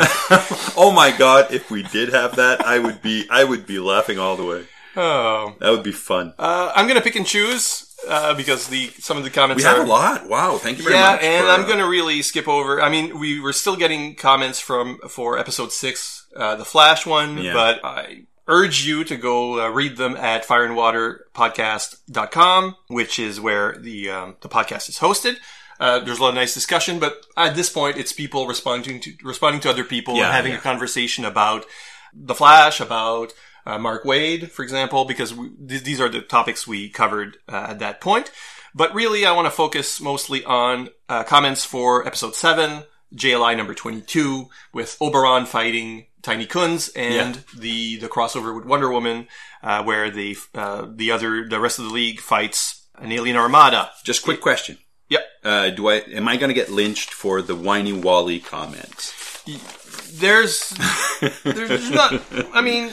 Oh my god! If we did have that, I would be I would be laughing all the way. oh. That would be fun. Uh, I'm gonna pick and choose uh, because the some of the comments we have are a lot. Wow! Thank you very yeah, much. and for, I'm uh, going to really skip over. I mean, we were still getting comments from for episode six, uh, the Flash one, Yeah. but I urge you to go uh, read them at fireandwaterpodcast.com, which is where the um, the podcast is hosted. Uh, there's a lot of nice discussion, but at this point, it's people responding to responding to other people Yeah, and having yeah. a conversation about the Flash, about uh, Mark Waid, for example, because we, th- these are the topics we covered uh, at that point. But really, I want to focus mostly on uh, comments for episode 7, JLI number 22, with Oberon fighting Tiny Khunds and the, the crossover with Wonder Woman, uh, where the, uh, the other, the rest of the league fights an alien armada. Just quick question. Yep. Uh, do I am I going to get lynched for the whiny Wally comments? There's, there's not, I mean,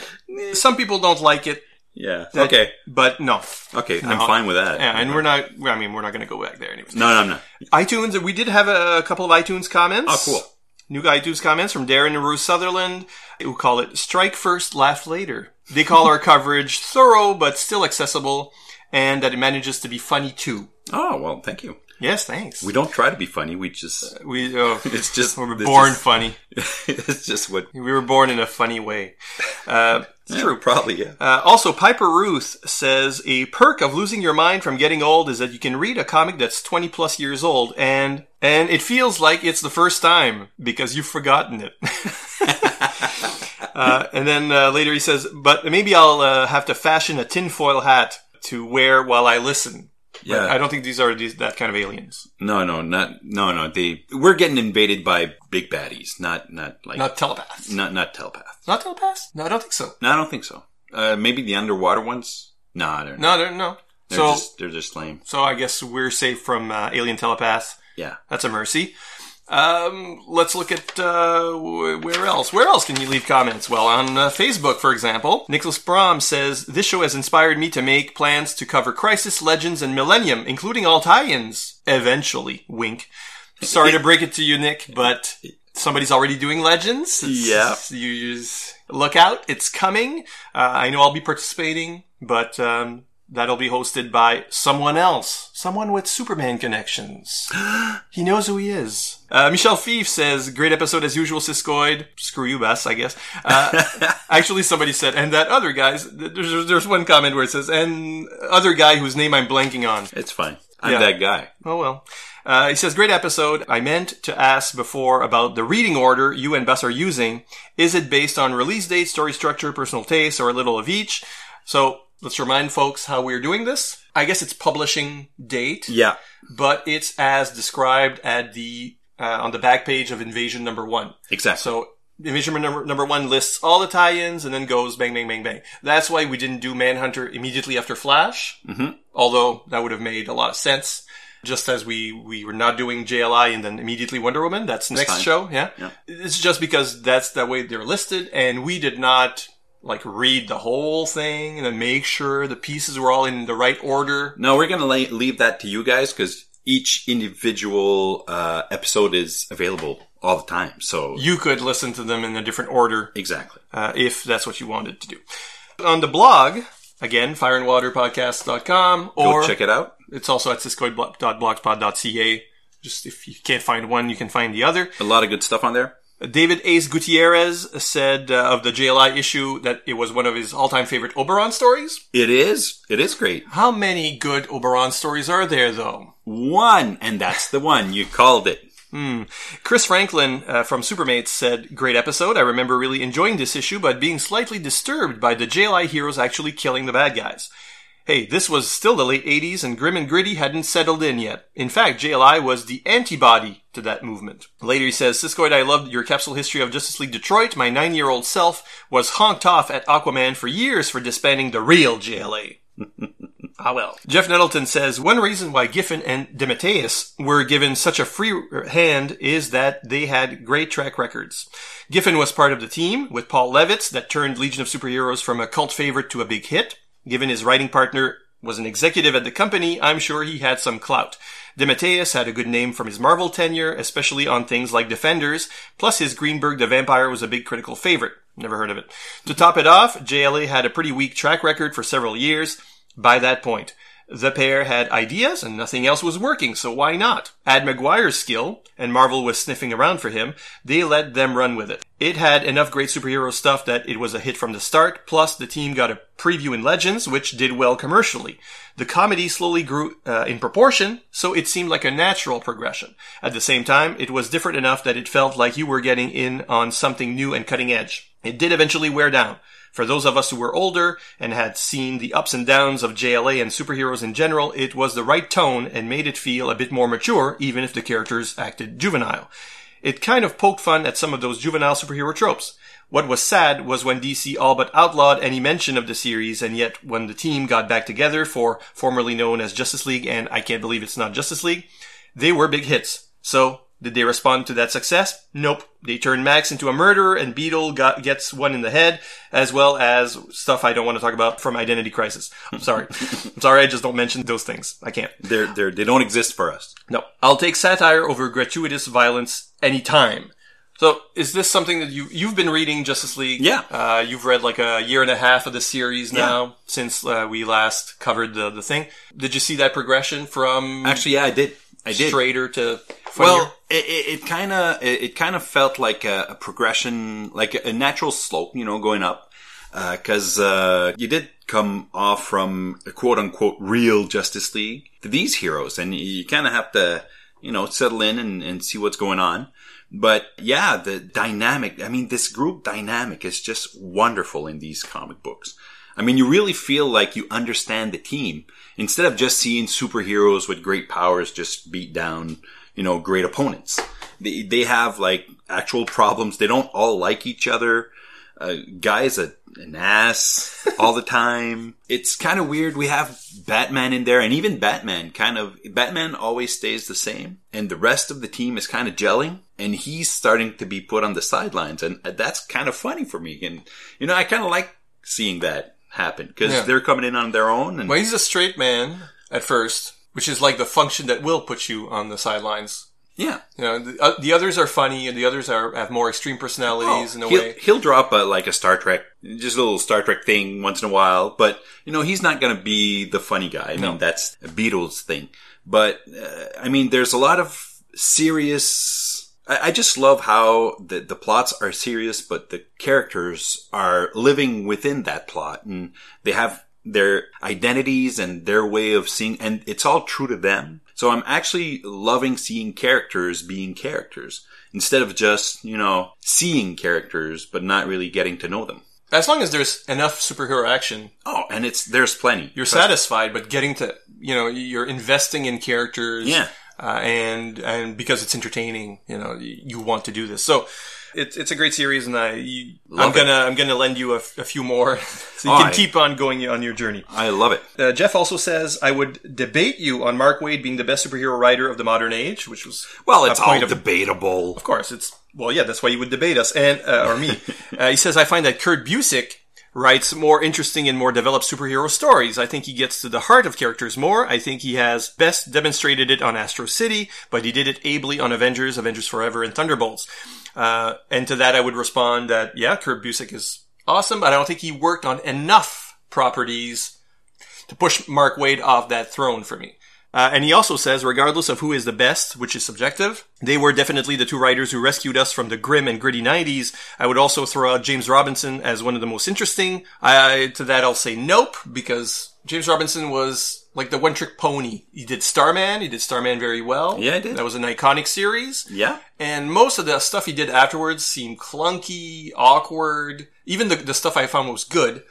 some people don't like it. Yeah. That- okay. But no. Okay. I'm fine with that. Yeah, and we're not, I mean, we're not going to go back there anyways. No, no, I'm not. iTunes, we did have a couple of iTunes comments. Oh, cool. New iTunes comments from Darren and Ruth Sutherland, who call it strike first, laugh later. They call our coverage thorough, but still accessible, and that it manages to be funny too. Oh well, thank you. Yes, thanks. We don't try to be funny. We just We, oh, it's just we were born just- funny. it's just what. We were born in a funny way. Uh, it's true. Probably yeah. Uh, also, Piper Ruth says a perk of losing your mind from getting old is that you can read a comic that's 20 plus years old and and it feels like it's the first time because you've forgotten it. uh, and then uh, later he says, but maybe I'll uh, have to fashion a tinfoil hat to wear while I listen. But Yeah. I don't think these are these, that kind of aliens. No, no, not no, no. They we're getting invaded by big baddies, not not like Not telepaths. not not telepaths. Not telepaths? No, I don't think so. No, I don't think so. Uh, maybe the underwater ones. No, I don't. No, they're, no. they're so, just they're just lame. so I guess we're safe from uh, alien telepaths. Yeah. That's a mercy. Um, let's look at uh, where else. Where else can you leave comments? Well, on uh, Facebook, for example, Nicholas Brom says this show has inspired me to make plans to cover Crisis, Legends, and Millennium, including all tie-ins. Eventually, wink. Sorry to break it to you, Nick, but somebody's already doing Legends. It's- Yeah. you just look out. It's coming. Uh, I know I'll be participating, but um, that'll be hosted by someone else, someone with Superman connections. he knows who he is. Uh, Michelle Fief says, "Great episode as usual, Siskoid." Screw you, Bess, I guess. Uh, actually, somebody said, "And that other guy's." There's there's one comment where it says, "And other guy whose name I'm blanking on." It's fine. I'm Yeah. that guy. Oh well. Uh, he says, great episode. I meant to ask before about the reading order you and Bess are using. Is it based on release date, story structure, personal taste, or a little of each? So let's remind folks how we're doing this. I guess it's publishing date, Yeah. but it's as described at the uh, on the back page of Invasion number one. Exactly. So Invasion number number one lists all the tie-ins and then goes bang bang bang bang. That's why we didn't do Manhunter immediately after Flash. Mm-hmm. Although that would have made a lot of sense. Just as we we were not doing JLI and then immediately Wonder Woman. That's next show. Yeah? Yeah. It's just because that's the way they're listed, and we did not like read the whole thing and then make sure the pieces were all in the right order. No, we're gonna la- leave that to you guys because each individual uh, episode is available all the time. So You could listen to them in a different order exactly. uh, if that's what you wanted to do. On the blog, again, fireandwaterpodcast.com, or Go check it out. it's also at siskoid.blogspot.ca. Just if you can't find one, you can find the other. A lot of good stuff on there. David Ace Gutierrez said uh, of the JLI issue that it was one of his all-time favorite Oberon stories. It is. It is great. How many good Oberon stories are there, though? One, and that's the one you called it. Hmm. Chris Franklin uh, from Supermates said, Great episode. I remember really enjoying this issue, but being slightly disturbed by the JLI heroes actually killing the bad guys. Hey, this was still the late 80s and Grim and Gritty hadn't settled in yet. In fact, JLI was the antibody to that movement. Later he says, Siskoid, I loved your capsule history of Justice League Detroit. My nine-year-old self was honked off at Aquaman for years for disbanding the real JLA. Ah well. Jeff Nettleton says one reason why Giffen and DeMatteis were given such a free hand is that they had great track records. Giffen was part of the team with Paul Levitz that turned Legion of Superheroes from a cult favorite to a big hit. Given his writing partner was an executive at the company, I'm sure he had some clout. DeMatteis had a good name from his Marvel tenure, especially on things like Defenders, plus his Greenberg the Vampire was a big critical favorite. Never heard of it. To top it off, JLA had a pretty weak track record for several years by that point. The pair had ideas and nothing else was working, so why not? Add Maguire's skill, and Marvel was sniffing around for him, they let them run with it. It had enough great superhero stuff that it was a hit from the start, plus the team got a preview in Legends, which did well commercially. The comedy slowly grew uh, in proportion, so it seemed like a natural progression. At the same time, it was different enough that it felt like you were getting in on something new and cutting edge. It did eventually wear down. For those of us who were older and had seen the ups and downs of JLA and superheroes in general, it was the right tone and made it feel a bit more mature, even if the characters acted juvenile. It kind of poked fun at some of those juvenile superhero tropes. What was sad was when DC all but outlawed any mention of the series, and yet when the team got back together for formerly known as Justice League, and I can't believe it's not Justice League, they were big hits. So, did they respond to that success? Nope. They turned Max into a murderer and Beetle got, gets one in the head, as well as stuff I don't want to talk about from Identity Crisis. I'm sorry. I'm sorry, I just don't mention those things. I can't. They're, they're, they don't exist for us. No. I'll take satire over gratuitous violence anytime. So, is this something that you, you've been reading Justice League? Yeah. Uh, you've read like a year and a half of the series now, since uh, we last covered the, the thing. Did you see that progression from Actually, yeah, I did. I did. straighter to funnier? Well, it, it, kind of it, it kind of felt like a, a progression, like a, natural slope, you know, going up. Because uh, you did come off from a quote unquote real Justice League to these heroes, and you kind of have to, you know, settle in and, and see what's going on. But yeah, the dynamic, I mean, this group dynamic is just wonderful in these comic books. I mean, you really feel like you understand the team instead of just seeing superheroes with great powers just beat down, you know, great opponents. They, they have like actual problems. They don't all like each other. Uh, guy's a, an ass all the time. It's kind of weird. We have Batman in there and even Batman kind of, Batman always stays the same and the rest of the team is kind of gelling and he's starting to be put on the sidelines and that's kind of funny for me. And, you know, I kind of like seeing that happen because Yeah. they're coming in on their own and Well, he's a straight man at first, which is like the function that will put you on the sidelines. yeah. You know, the, uh, the others are funny, and the others are have more extreme personalities in a Oh, he'll, way. he'll drop a, like a Star Trek, just a little Star Trek thing once in a while, but you know, he's not going to be the funny guy. I No. mean, that's a Beatles thing. But, uh, I mean, there's a lot of serious, I, I just love how the, the plots are serious, but the characters are living within that plot and they have their identities and their way of seeing, and it's all true to them. So I'm actually loving seeing characters being characters instead of just, you know, seeing characters but not really getting to know them. As long as there's enough superhero action, Oh, and it's, there's plenty. you're me. satisfied. But getting to, you know, you're investing in characters, Yeah. Uh, and and because it's entertaining, you know, you, you want to do this. So. It's, it's a great series, and I you, I'm it. gonna I'm gonna lend you a, f- a few more, so you Oh, can I- keep on going on your journey. I love it. Uh, Jeff also says I would debate you on Mark Waid being the best superhero writer of the modern age, which was Well, it's all of debatable. Of course, it's well, yeah. That's why you would debate us and uh, or me. uh, he says I find that Kurt Busiek writes more interesting and more developed superhero stories. I think he gets to the heart of characters more. I think he has best demonstrated it on Astro City, but he did it ably on Avengers, Avengers Forever, and Thunderbolts. Uh, and to that, I would respond that yeah, Kurt Busiek is awesome, but I don't think he worked on enough properties to push Mark Waid off that throne for me. Uh, and he also says, regardless of who is the best, which is subjective, they were definitely the two writers who rescued us from the grim and gritty 90s. I would also throw out James Robinson as one of the most interesting. I, to that, I'll say nope, because James Robinson was like the one trick pony. He did Starman. He did Starman very well. Yeah, he did. That was an iconic series. Yeah. And most of the stuff he did afterwards seemed clunky, awkward. Even the, the stuff I found was good.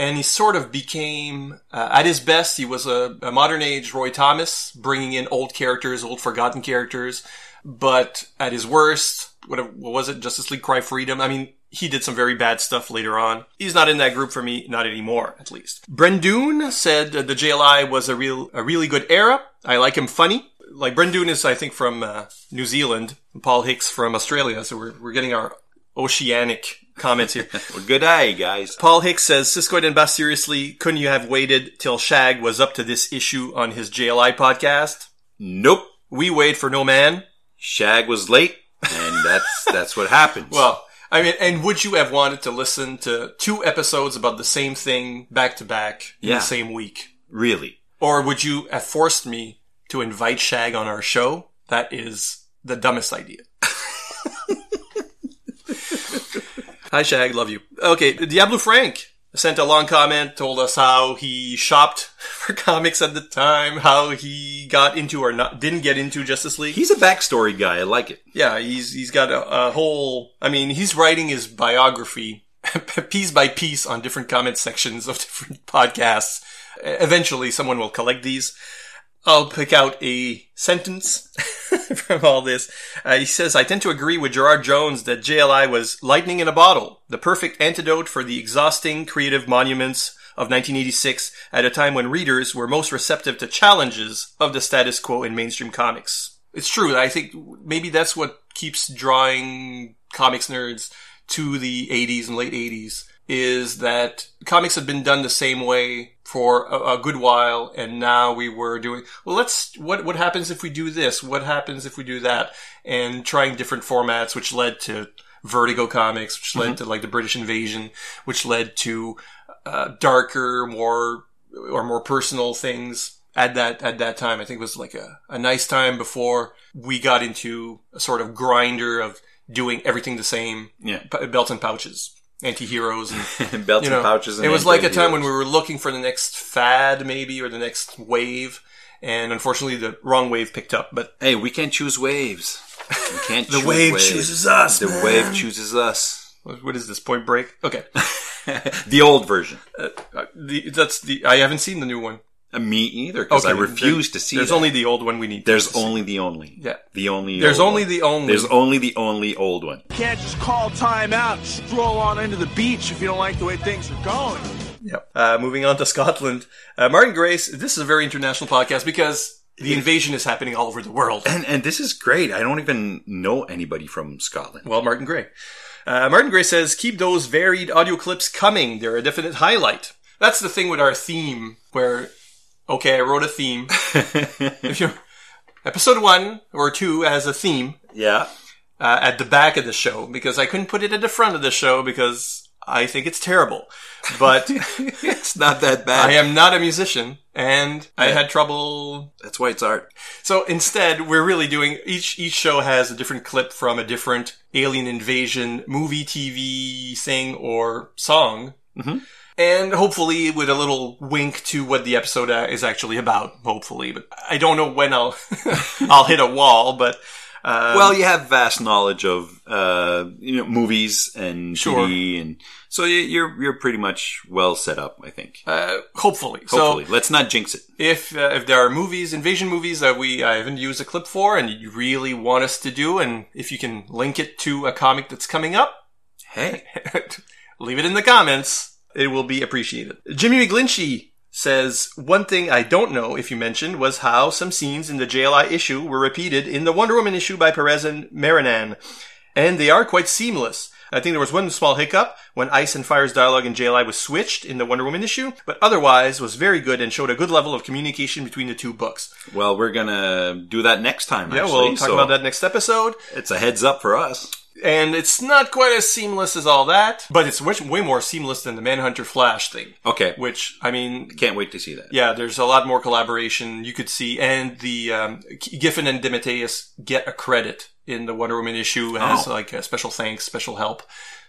And he sort of became, uh, at his best, he was a, a modern age Roy Thomas, bringing in old characters, old forgotten characters. But at his worst, what, what was it? Justice League Cry Freedom. I mean, he did some very bad stuff later on. He's not in that group for me, not anymore, at least. Brendoon said the JLI was a real, a really good era. I like him funny. Like Brendoon is, I think, from uh, New Zealand. Paul Hicks from Australia. So we're, we're getting our oceanic comments here. Well, good eye, guys. Paul Hicks says, Siskoid and Bass, seriously, couldn't you have waited till Shag was up to this issue on his JLI podcast? Nope. We wait for no man. Shag was late, and that's that's what happens. Well, I mean, and would you have wanted to listen to two episodes about the same thing back to back in Yeah. the same week? really, Or would you have forced me to invite Shag on our show? That is the dumbest idea. Hi, Shag. Love you. Okay. Diablo Frank sent a long comment, told us how he shopped for comics at the time, how he got into or not, didn't get into Justice League. he's a backstory guy. I like it. Yeah, he's he's got a, a whole. I mean, he's writing his biography piece by piece on different comment sections of different podcasts. Eventually, someone will collect these. I'll pick out a sentence from all this. Uh, he says, I tend to agree with Gerard Jones that JLI was lightning in a bottle, the perfect antidote for the exhausting creative monuments of 1986 at a time when readers were most receptive to challenges of the status quo in mainstream comics. It's true. I think maybe that's what keeps drawing comics nerds to the 80s and late 80s is that comics had been done the same way for a, a good while and now we were doing well let's what what happens if we do this what happens if we do that and trying different formats which led to vertigo comics which led to like the british invasion which led to uh, darker more or more personal things at that at that time. I think it was like a, a nice time before we got into a sort of grinder of doing everything the same. Yeah. P- belts and pouches, anti-heroes and Belts you know, and pouches. And it was like a time when we were looking for the next fad maybe or the next wave and unfortunately the wrong wave picked up but Hey, we can't choose waves. We can't. The wave waves. chooses us, The man. wave chooses us. what what is this point break okay The old version. uh, the, that's the i haven't seen the new one Uh, me either, because I refuse there- to see. there's that. only the old one we need There's to see. only the only. Yeah. The only. There's old only one. the only. There's only the only old one. can't just call time out and stroll on into the beach if you don't like the way things are going. Yep. Uh, moving on to Scotland. Uh, Martin Grace, this is a very international podcast because the invasion is happening all over the world. And and this is great. I don't even know anybody from Scotland. Well, Martin Gray. Uh, Martin Gray says, keep those varied audio clips coming. They're a definite highlight. That's the thing with our theme where, okay, I wrote a theme. if you episode one or two has a theme yeah. uh, at the back of the show because I couldn't put it at the front of the show because I think it's terrible. But It's not that bad. I am not a musician and I had trouble That's why it's art. So instead, we're really doing each each show has a different clip from a different alien invasion movie, TV thing, or song, and hopefully with a little wink to what the episode uh, is actually about. Hopefully, but I don't know when I'll I'll hit a wall, but. Uh, well, you have vast knowledge of uh, you know movies and Sure. TV, and so you- you're you're pretty much well set up. I think. uh, hopefully, Hopefully, so let's not jinx it. if uh, if there are movies, invasion movies that we I haven't used a clip for, and you really want us to do, and if you can link it to a comic that's coming up, Hey, leave it in the comments. It will be appreciated. Jimmy McGlinchey says, One thing I don't know if you mentioned was how some scenes in the JLI issue were repeated in the Wonder Woman issue by Perez and Marrinan. And they are quite seamless. I think there was one small hiccup when Ice and Fire's dialogue in JLI was switched in the Wonder Woman issue, but otherwise was very good and showed a good level of communication between the two books. well, we're gonna do that next time. Yeah, actually, we'll talk so about that next episode. It's a heads up for us. And it's not quite as seamless as all that, but it's much, way more seamless than the Manhunter Flash thing. Okay, Which, I mean, can't wait to see that. yeah, there's a lot more collaboration you could see, and the um, Giffen and DeMatteis get a credit in the Wonder Woman issue as Oh. like a special thanks, special help.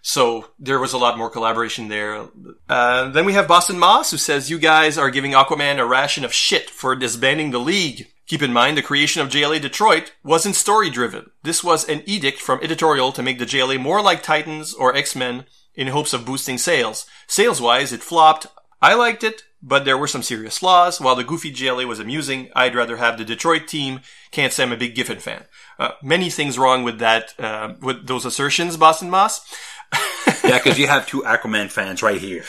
So there was a lot more collaboration there. Uh, then we have Boston Moss, who says you guys are giving Aquaman a ration of shit for disbanding the league. Keep in mind the creation of JLA Detroit wasn't story driven. This was an edict from editorial to make the JLA more like Titans or X-Men in hopes of boosting sales. Sales wise, it flopped. I liked it, but there were some serious flaws. While the goofy JLA was amusing, I'd rather have the Detroit team. Can't say I'm a big Giffen fan. Uh, many things wrong with that, uh, with those assertions, Boston Moss. yeah, because you have two Aquaman fans right here.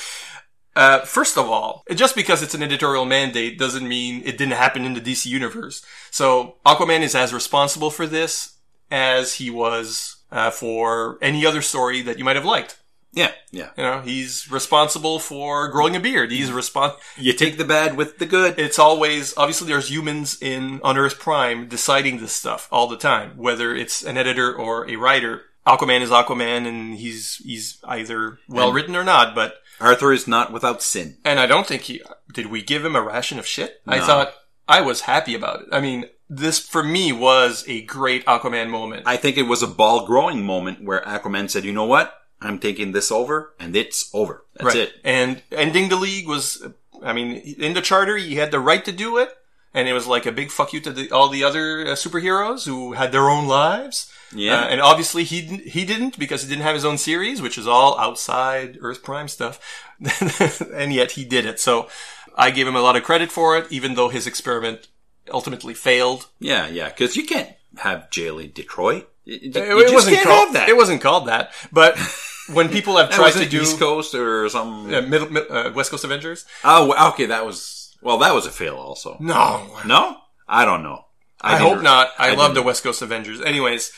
Uh, first of all, just because it's an editorial mandate doesn't mean it didn't happen in the DC universe. So Aquaman is as responsible for this as he was uh, for any other story that you might have liked. Yeah, yeah. You know, he's responsible for growing a beard. He's respon You take the bad with the good. It's always obviously there's humans in on Earth Prime deciding this stuff all the time, whether it's an editor or a writer. Aquaman is Aquaman, and he's he's either well written or not. But Arthur is not without sin. and I don't think he did. We give him a ration of shit. I No. thought I was happy about it. I mean, this for me was a great Aquaman moment. I think it was a ball growing moment where Aquaman said, "You know what? I'm taking this over, and it's over. That's it." And ending the league was, I mean, in the charter, he had the right to do it. And it was like a big fuck you to the, all the other uh, superheroes who had their own lives. Yeah. Uh, and obviously he didn't- he didn't because he didn't have his own series, which is all outside Earth Prime stuff. and yet he did it. So I give him a lot of credit for it, even though his experiment ultimately failed. Yeah, yeah. Because you can't have jail in Detroit. You, you It, just wasn't can't called have that. It wasn't called that. But when people have tried to do East Coast or some. uh, middle, uh, West Coast Avengers, Oh, okay. That was well. That was a fail. Also, no, no. I don't know. I, didn't- hope not. I, love didn't- the West Coast Avengers. Anyways,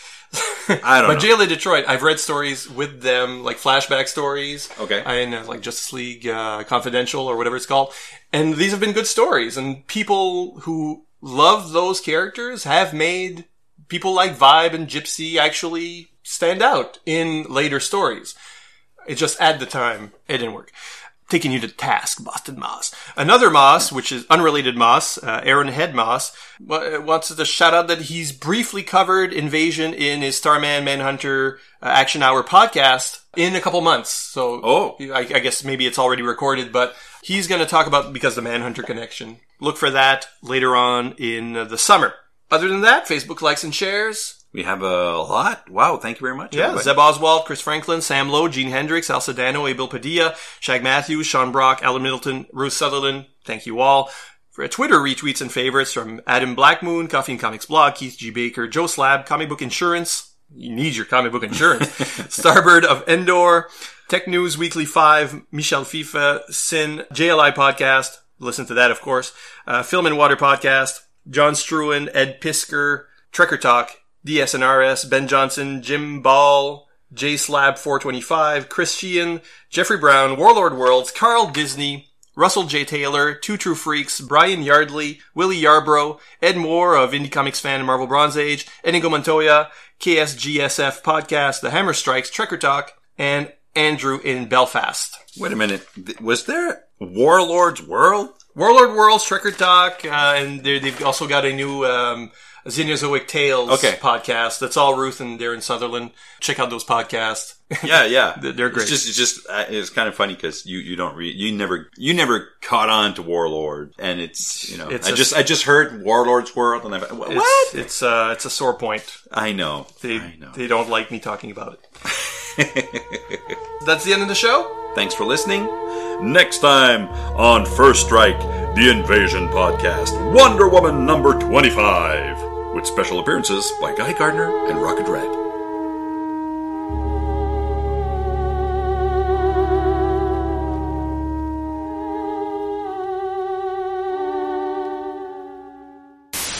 I don't but know. In Detroit, I've read stories with them, like flashback stories. Okay. I know, like Justice League uh, Confidential or whatever it's called, and these have been good stories. And people who love those characters have made people like Vibe and Gypsy actually stand out in later stories. It just at the time it didn't work. Taking you to task, Boston Moss. Another Moss, which is unrelated Moss, uh, Aaron Head Moss, wa- wants to shout out that he's briefly covered Invasion in his Starman Manhunter uh, Action Hour podcast in a couple months. So, Oh. I, I guess maybe it's already recorded, but he's going to talk about because the Manhunter connection. Look for that later on in uh, the summer. Other than that, Facebook likes and shares. We have a lot. Wow. Thank you very much. Yeah, everybody. Zeb Oswald, Chris Franklin, Sam Lowe, Gene Hendricks, Al Sedano, Abel Padilla, Shag Matthews, Sean Brock, Alan Middleton, Ruth Sutherland. Thank you all. For Twitter retweets and favorites from Adam Blackmoon, Coffee and Comics Blog, Keith G. Baker, Joe Slab, Comic Book Insurance. You need your comic book insurance. Starbird of Endor, Tech News Weekly 5, Michel FIFA, Sin, JLI Podcast. Listen to that, of course. Uh, Film and Water Podcast, John Struan, Ed Pisker, Trekker Talk, DSNRS, Ben Johnson, Jim Ball, J Slab 425, Chris Sheehan, Jeffrey Brown, Warlord Worlds, Carl Disney, Russell J. Taylor, Two True Freaks, Brian Yardley, Willie Yarbrough, Ed Moore of Indie Comics Fan and Marvel Bronze Age, Inigo Montoya, KSGSF Podcast, The Hammer Strikes, Trekker Talk, and Andrew in Belfast. Wait a minute. Was there Warlord's World? Warlord Worlds, Trekker Talk, uh, and they- they've also got a new um, Xenozoic Tales Okay. podcast. That's all Ruth and Darren Sutherland. Check out those podcasts. Yeah, yeah. They're- great. It's just, it's just, uh, it's kind of funny because you, you don't read, you never, you never caught on to Warlord, and it's, you know, It's I a- just, I just heard Warlord's World, and I, what? It's, It's uh, it's a sore point. I know. They I know. they don't like me talking about it. That's the end of the show. Thanks for listening. Next time on First Strike, the Invasion Podcast, Wonder Woman number 25, with special appearances by Guy Gardner and Rocket Red.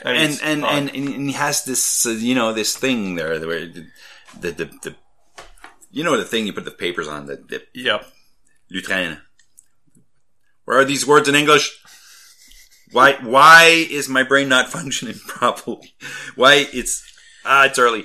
And and and, and and he has this uh, you know this thing there where the the, the the you know the thing you put the papers on the, the yep. Lutrin. Where are these words in English? Why why is my brain not functioning properly? Why it's ah it's early.